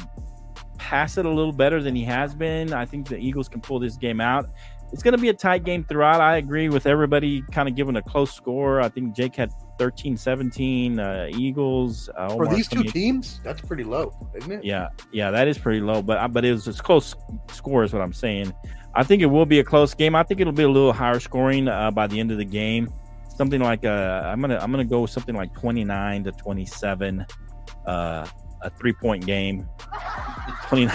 pass it a little better than he has been, I think the Eagles can pull this game out. It's going to be a tight game throughout. I agree with everybody kind of giving a close score. I think Jake had 13 17. Uh, Eagles. Uh, For these two teams, that's pretty low, isn't it? Yeah, yeah, that is pretty low, but uh, but it was a close score, is what I'm saying. I think it will be a close game. I think it'll be a little higher scoring uh, by the end of the game. Something like uh, I'm gonna I'm gonna go with something like 29 to 27, uh, a three point game. 29.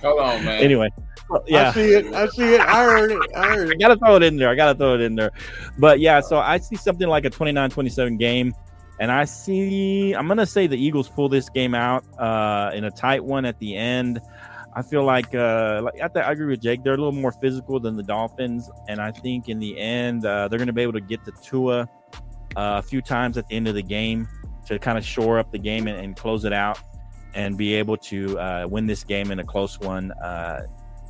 Come on, man. anyway, well, I see it. I see it. I heard it. I heard it. I gotta throw it in there. I gotta throw it in there. But yeah, so I see something like a 29-27 game. And I see I'm gonna say the Eagles pull this game out uh in a tight one at the end. I feel like uh like I, th- I agree with Jake. They're a little more physical than the Dolphins, and I think in the end uh, they're gonna be able to get to Tua uh, a few times at the end of the game to kind of shore up the game and, and close it out and be able to uh, win this game in a close one. Uh,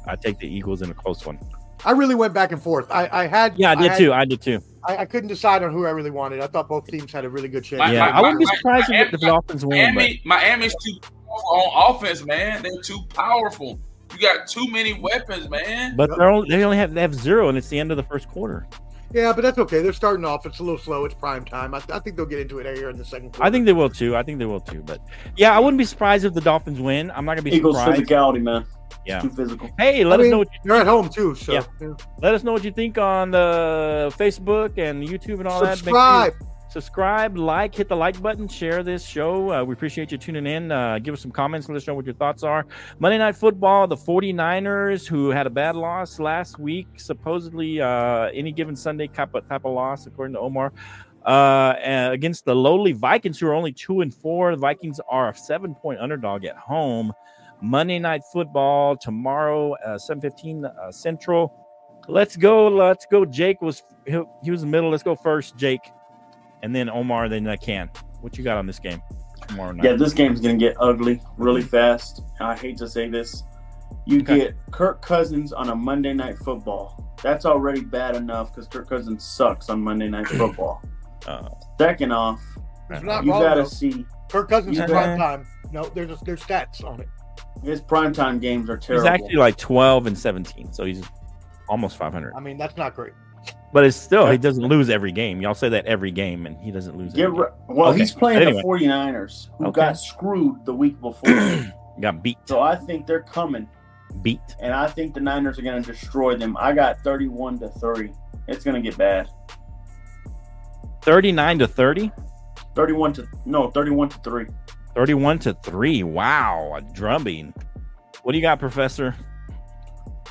I take the Eagles in a close one. I really went back and forth. I, I had. Yeah, I did had- too. I did too. I, I couldn't decide on who I really wanted. I thought both teams had a really good chance. Yeah, my- I wouldn't be surprised my- if the Dolphins win. But Miami, Miami's too powerful on offense, man. They're too powerful. You got too many weapons, man. but they're only, they only have they have zero, and it's the end of the first quarter. Yeah, but that's okay. They're starting off. It's a little slow. It's prime time. I, I think they'll get into it here in the second quarter. I think they will too. I think they will too. But yeah, I wouldn't be surprised if the Dolphins win. I'm not gonna be Eagles surprised. physicality, man. Yeah. Too physical. Hey, let I us mean, know what you, They're at home too, so Yeah. yeah. let us know what you think on the Facebook and YouTube and all that. Make sure subscribe. Subscribe, like, hit the like button, share this show. Uh, we appreciate you tuning in. Uh, give us some comments. Let us know what your thoughts are. Monday Night Football, the 49ers, who had a bad loss last week, supposedly uh, any given Sunday type of, type of loss, according to Omar. Uh, against the lowly Vikings, who are only two and four. The Vikings are a seven point underdog at home. Monday Night Football tomorrow, uh, 7:15 uh, Central. Let's go. Let's go. Jake was he, he was in the middle. Let's go first, Jake, and then Omar. Then I can. What you got on this game tomorrow night? Yeah, this game's gonna get ugly really fast. I hate to say this. You Okay. get Kirk Cousins on a Monday night football. That's already bad enough because Kirk Cousins sucks on Monday night football. Uh, Second off, It's not you wrong. gotta though. see Kirk Cousins you prime time. No, there's there's stats on it. his primetime games are terrible. he's actually like 12 and 17, so he's almost 500. I mean, that's not great. But it's still he doesn't lose every game. Y'all say that every game, and he doesn't lose. Get re- well, Okay. he's playing Anyway. the 49ers, who Okay. got screwed the week before. Got beat, so I think they're coming, beat. and I think the Niners are going to destroy them. I got 31 to 30. It's going to get bad. 39 to 30, 31 to no, 31 to 3. 31 to three. Wow, a drubbing. What do you got, Professor?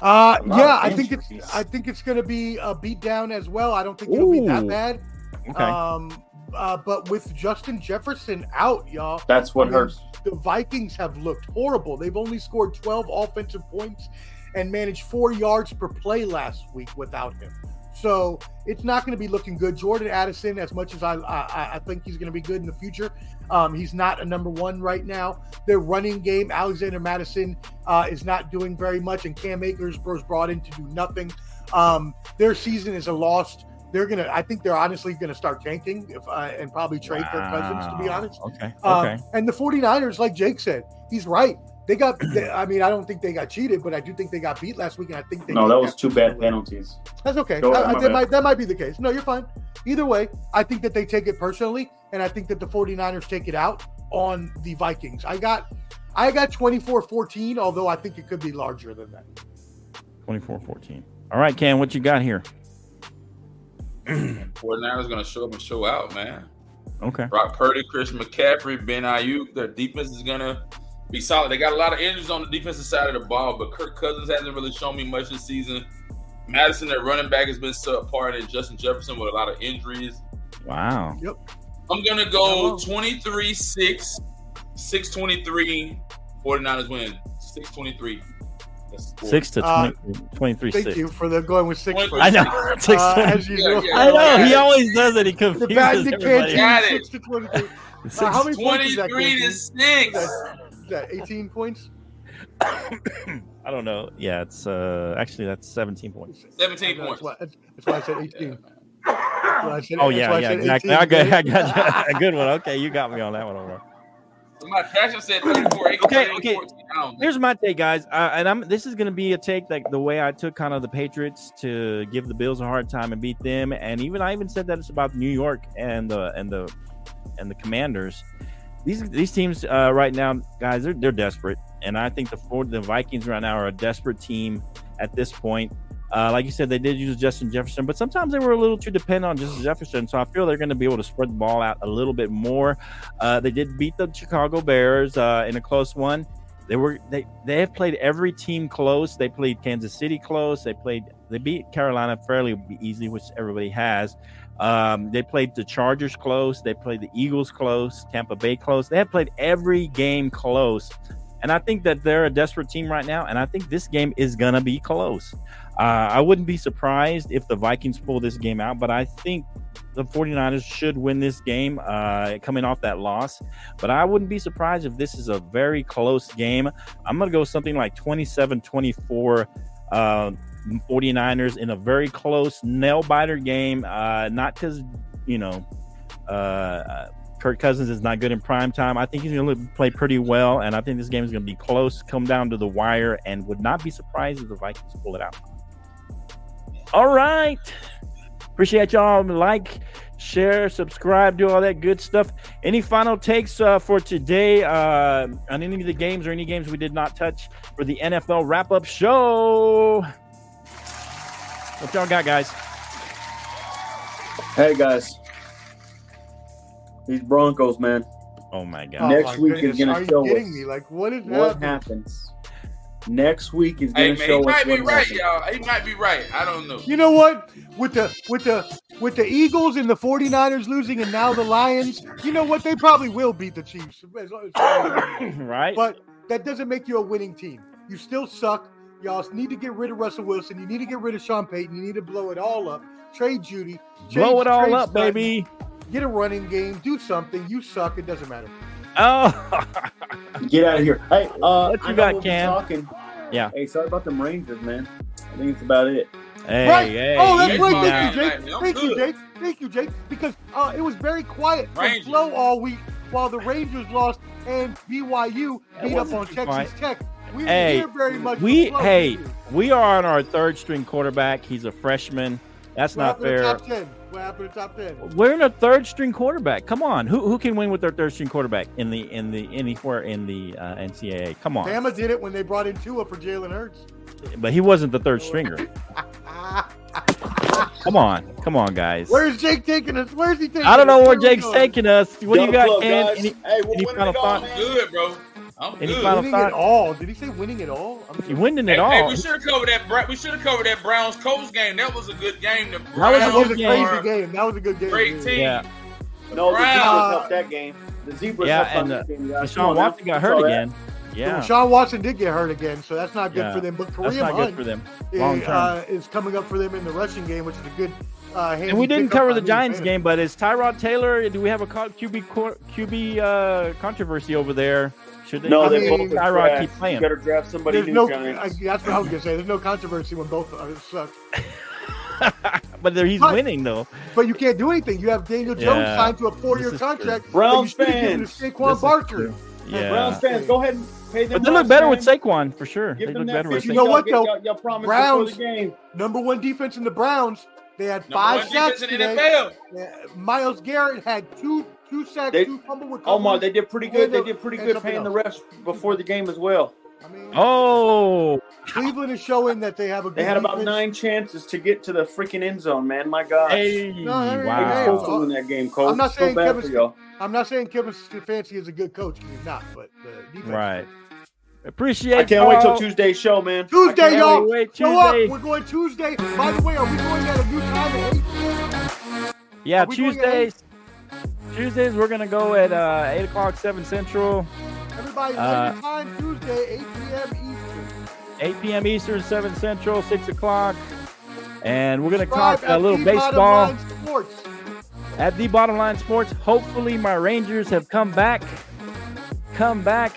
Uh, yeah, I think it's I think it's going to be a beat down as well. I don't think it'll be that bad. Okay, Um, uh, but with Justin Jefferson out, y'all, That's what I mean, hurts. the Vikings have looked horrible. They've only scored 12 offensive points and managed four yards per play last week without him. So it's not going to be looking good. Jordan Addison, as much as I I, I think he's going to be good in the future, um, he's not a number one right now. Their running game, Alexander Mattison, uh, is not doing very much, and Cam Akers was brought in to do nothing. Um, their season is a lost. They're gonna. I think they're honestly going to start tanking if, uh, and probably trade their Cousins. To be honest, Okay, um, okay. and the 49ers, like Jake said, he's right. They got, they, I mean, I don't think they got cheated, but I do think they got beat last week. And I think they No, that was two bad penalties. penalties. That's okay. Go I- I- that, might, that might be the case. No, you're fine. Either way, I think that they take it personally, and I think that the 49ers take it out on the Vikings. I got I got 24-14, although I think it could be larger than that. 24-14. All right, Cam, what you got here? 49ers going to show up and show out, man. Okay. Brock Purdy, Chris McCaffrey, Ben Aiyuk. Their defense is gonna be solid. They got a lot of injuries on the defensive side of the ball, but Kirk Cousins hasn't really shown me much this season. Mattison, their running back, has been subpar, and Justin Jefferson with a lot of injuries. Wow. Yep. I'm gonna go 23 6, 623. 49ers win 623. That's. Six to Uh, 23 Thank six. you for the going with six. Point- first. I know. Six Uh, as usual. yeah, I know. yeah. He always does it. He confuses bad everybody. Got it. six to 23. Six- Uh, how many points is that? 23 to Canteen? 6. Is that 18 points? I don't know. Yeah, it's uh actually that's 17 points. 17 That's points. why, that's, that's why I said 18. Yeah, I said- Oh that's yeah, I yeah, exactly. 18, I got. I got you. a good one. Okay, you got me on that one. Over. My passion said 34 8. Okay, okay. 14. I don't know. Here's my take, guys, uh, and I'm. This is going to be a take like the way I took kind of the Patriots to give the Bills a hard time and beat them, and even I even said that it's about New York and the and the and the Commanders. These these teams uh, right now, guys, they're they're desperate, and I think the the Vikings right now are a desperate team at this point. Uh, like you said, they did use Justin Jefferson, but sometimes they were a little too dependent on Justin Jefferson. So I feel they're going to be able to spread the ball out a little bit more. Uh, they did beat the Chicago Bears uh, in a close one. They were they they have played every team close. They played Kansas City close. They played they beat Carolina fairly easily, which everybody has. Um, they played the Chargers close. They played the Eagles close. Tampa Bay close. They have played every game close. And I think that they're a desperate team right now. And I think this game is going to be close. Uh, I wouldn't be surprised if the Vikings pull this game out, but I think the 49ers should win this game uh, coming off that loss. But I wouldn't be surprised if this is a very close game. I'm going to go something like 27 24. Uh, 49ers in a very close nail biter game. Uh, not because, you know, uh, Kirk Cousins is not good in prime time. I think he's going to play pretty well, and I think this game is going to be close, come down to the wire, and would not be surprised if the Vikings pull it out. All right. Appreciate y'all. Like, share, subscribe, do all that good stuff. Any final takes uh, for today uh, on any of the games or any games we did not touch for the NFL wrap up show? What y'all got, guys? Hey guys, These Broncos, man. Oh my Oh god. Next my week is gonna Are you show kidding us me? Like, what is What happening? happens? Next week is gonna man, show he us might be what right, happens. y'all. He might be right. I don't know. You know what? With the with the with the Eagles and the 49ers losing and now the Lions, you know what? They probably will beat the Chiefs. right? But that doesn't make you a winning team. You still suck. Y'all need to get rid of Russell Wilson. You need to get rid of Sean Payton. You need to blow it all up. Trade Jeudy. Blow it all up, Sutton, baby. Get a running game. Do something. You suck. It doesn't matter. Oh, Get out of here. Hey, uh, What you I know got, we'll Cam? Talking. Yeah. Hey, sorry about them Rangers, man. I think it's about it. hey, right. hey. oh, that's hey, right. Thank you, Jake. man, I'm Thank you. Jake. Thank you, Jake. Because uh, it was very quiet from Rangers. Flo all week while the Rangers lost and BYU That beat up on too Texas quiet. Tech. We Hey, very much. We hey, did we? we are on our third string quarterback. He's a freshman. That's What not happened to fair. top ten? What happened to top ten? We're in a third string quarterback. Come on, who who can win with their third string quarterback in the in the anywhere in the uh, NCAA? Come on, Bama did it when they brought in Tua for Jalen Hurts. but he wasn't the third stringer. Come on, come on, guys. Where's Jake taking us? Where's he taking I don't know where Where Jake's taking us. What do you got, club, Ken? guys. Any, hey, we're any winning final it thoughts? man. Good, bro. I'm Any good. final Winning thought? it all. Did he say winning it all? I'm you winning it Hey, all. hey, we should have covered that. Bra- We should have covered that Browns Colts game. That was a good game. The was a That Browns was a good crazy game. That was a good game. Great team. yeah, The No, the Browns- Zebras helped that game. The Zebras yeah, helped and that uh, game, guys. Come Deshaun on now. Watson got hurt saw that. again. Yeah, Sean Watson did get hurt again, so that's not good Yeah. for them. But that's Kareem not good Hunt for them. is, term. uh, is coming up for them in the rushing game, which is a good. Uh, And we didn't pickup cover on the me Giants and game, but is Tyrod Taylor? Do we have a co- QB cor- QB uh, controversy over there? Should they, No, I they mean, both are Tyrod trash. keep You playing? better draft somebody There's new, no. Giants. I, that's what I was gonna say. There's no controversy when both uh, suck. but there- he's But- winning though. But you can't do anything. You have Daniel Jones Yeah. signed to a four-year This true. contract. Browns but given fans. to This Saquon Barkley. Yeah, Browns fans, go ahead and pay them. but they look Browns better with fans. Saquon for sure. Give they look better with 50 You know what, though? Y'all, y'all Browns- the game. Number one defense in the Browns. They had Number five sacks in the today. NFL. Yeah, Myles Garrett had two two sacks, They- two fumble recoveries. Oh my, they did pretty good. They did pretty and good something paying the else. refs before the game as well. I mean, Oh, Cleveland is showing that they have a good They had about nine chances to get to the freaking end zone, man. My God. hey, No, hey, They were hey, supposed wow. to win that game, Cole. I'm not so saying bad Kevin for y'all. I'm not saying Kevin Stefanski is a good coach. He's not, but the defense. Right. Appreciate. I can't wait till y'all. Tuesday's show, man. Tuesday, I y'all. wait. Wait, Show up. Tuesday. We're going Tuesday. By the way, are we going at a new time at eight? Yeah, Are going at Tuesdays. Tuesdays we're gonna go at uh, eight o'clock, seven central, Everybody, Uh, time Tuesday, 8 p.m. Eastern. eight p.m. Eastern, seven central, six o'clock, and we're gonna talk a little The baseball Line Sports. at the Bottom Line Sports. Hopefully, my Rangers have come back, come back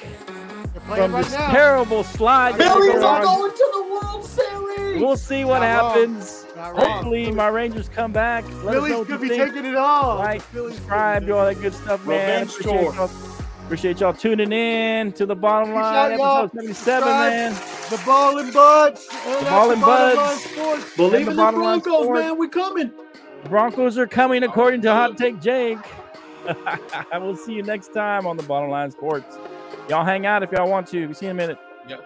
from right this now. terrible slide. that Billy's they're going to the World Series. We'll see what Not wrong. happens. Not wrong. Hopefully, my Rangers come back. Let us know Billy's could be think. taking it all. like, Billy's subscribe, do all that good stuff, man. Revenge Appreciate tour. y'all, appreciate y'all tuning in to the bottom Peace line, out, y'all. episode 77, Subscribe. man. The ball and buds. And that's Ball and the Bottom Buds. Believe And the in the Broncos, man. We coming. Broncos are coming according to Hot Take Jake. I will see you next time on the Bottom Line Sports. Y'all hang out if y'all want to. We see you in a minute. Yep.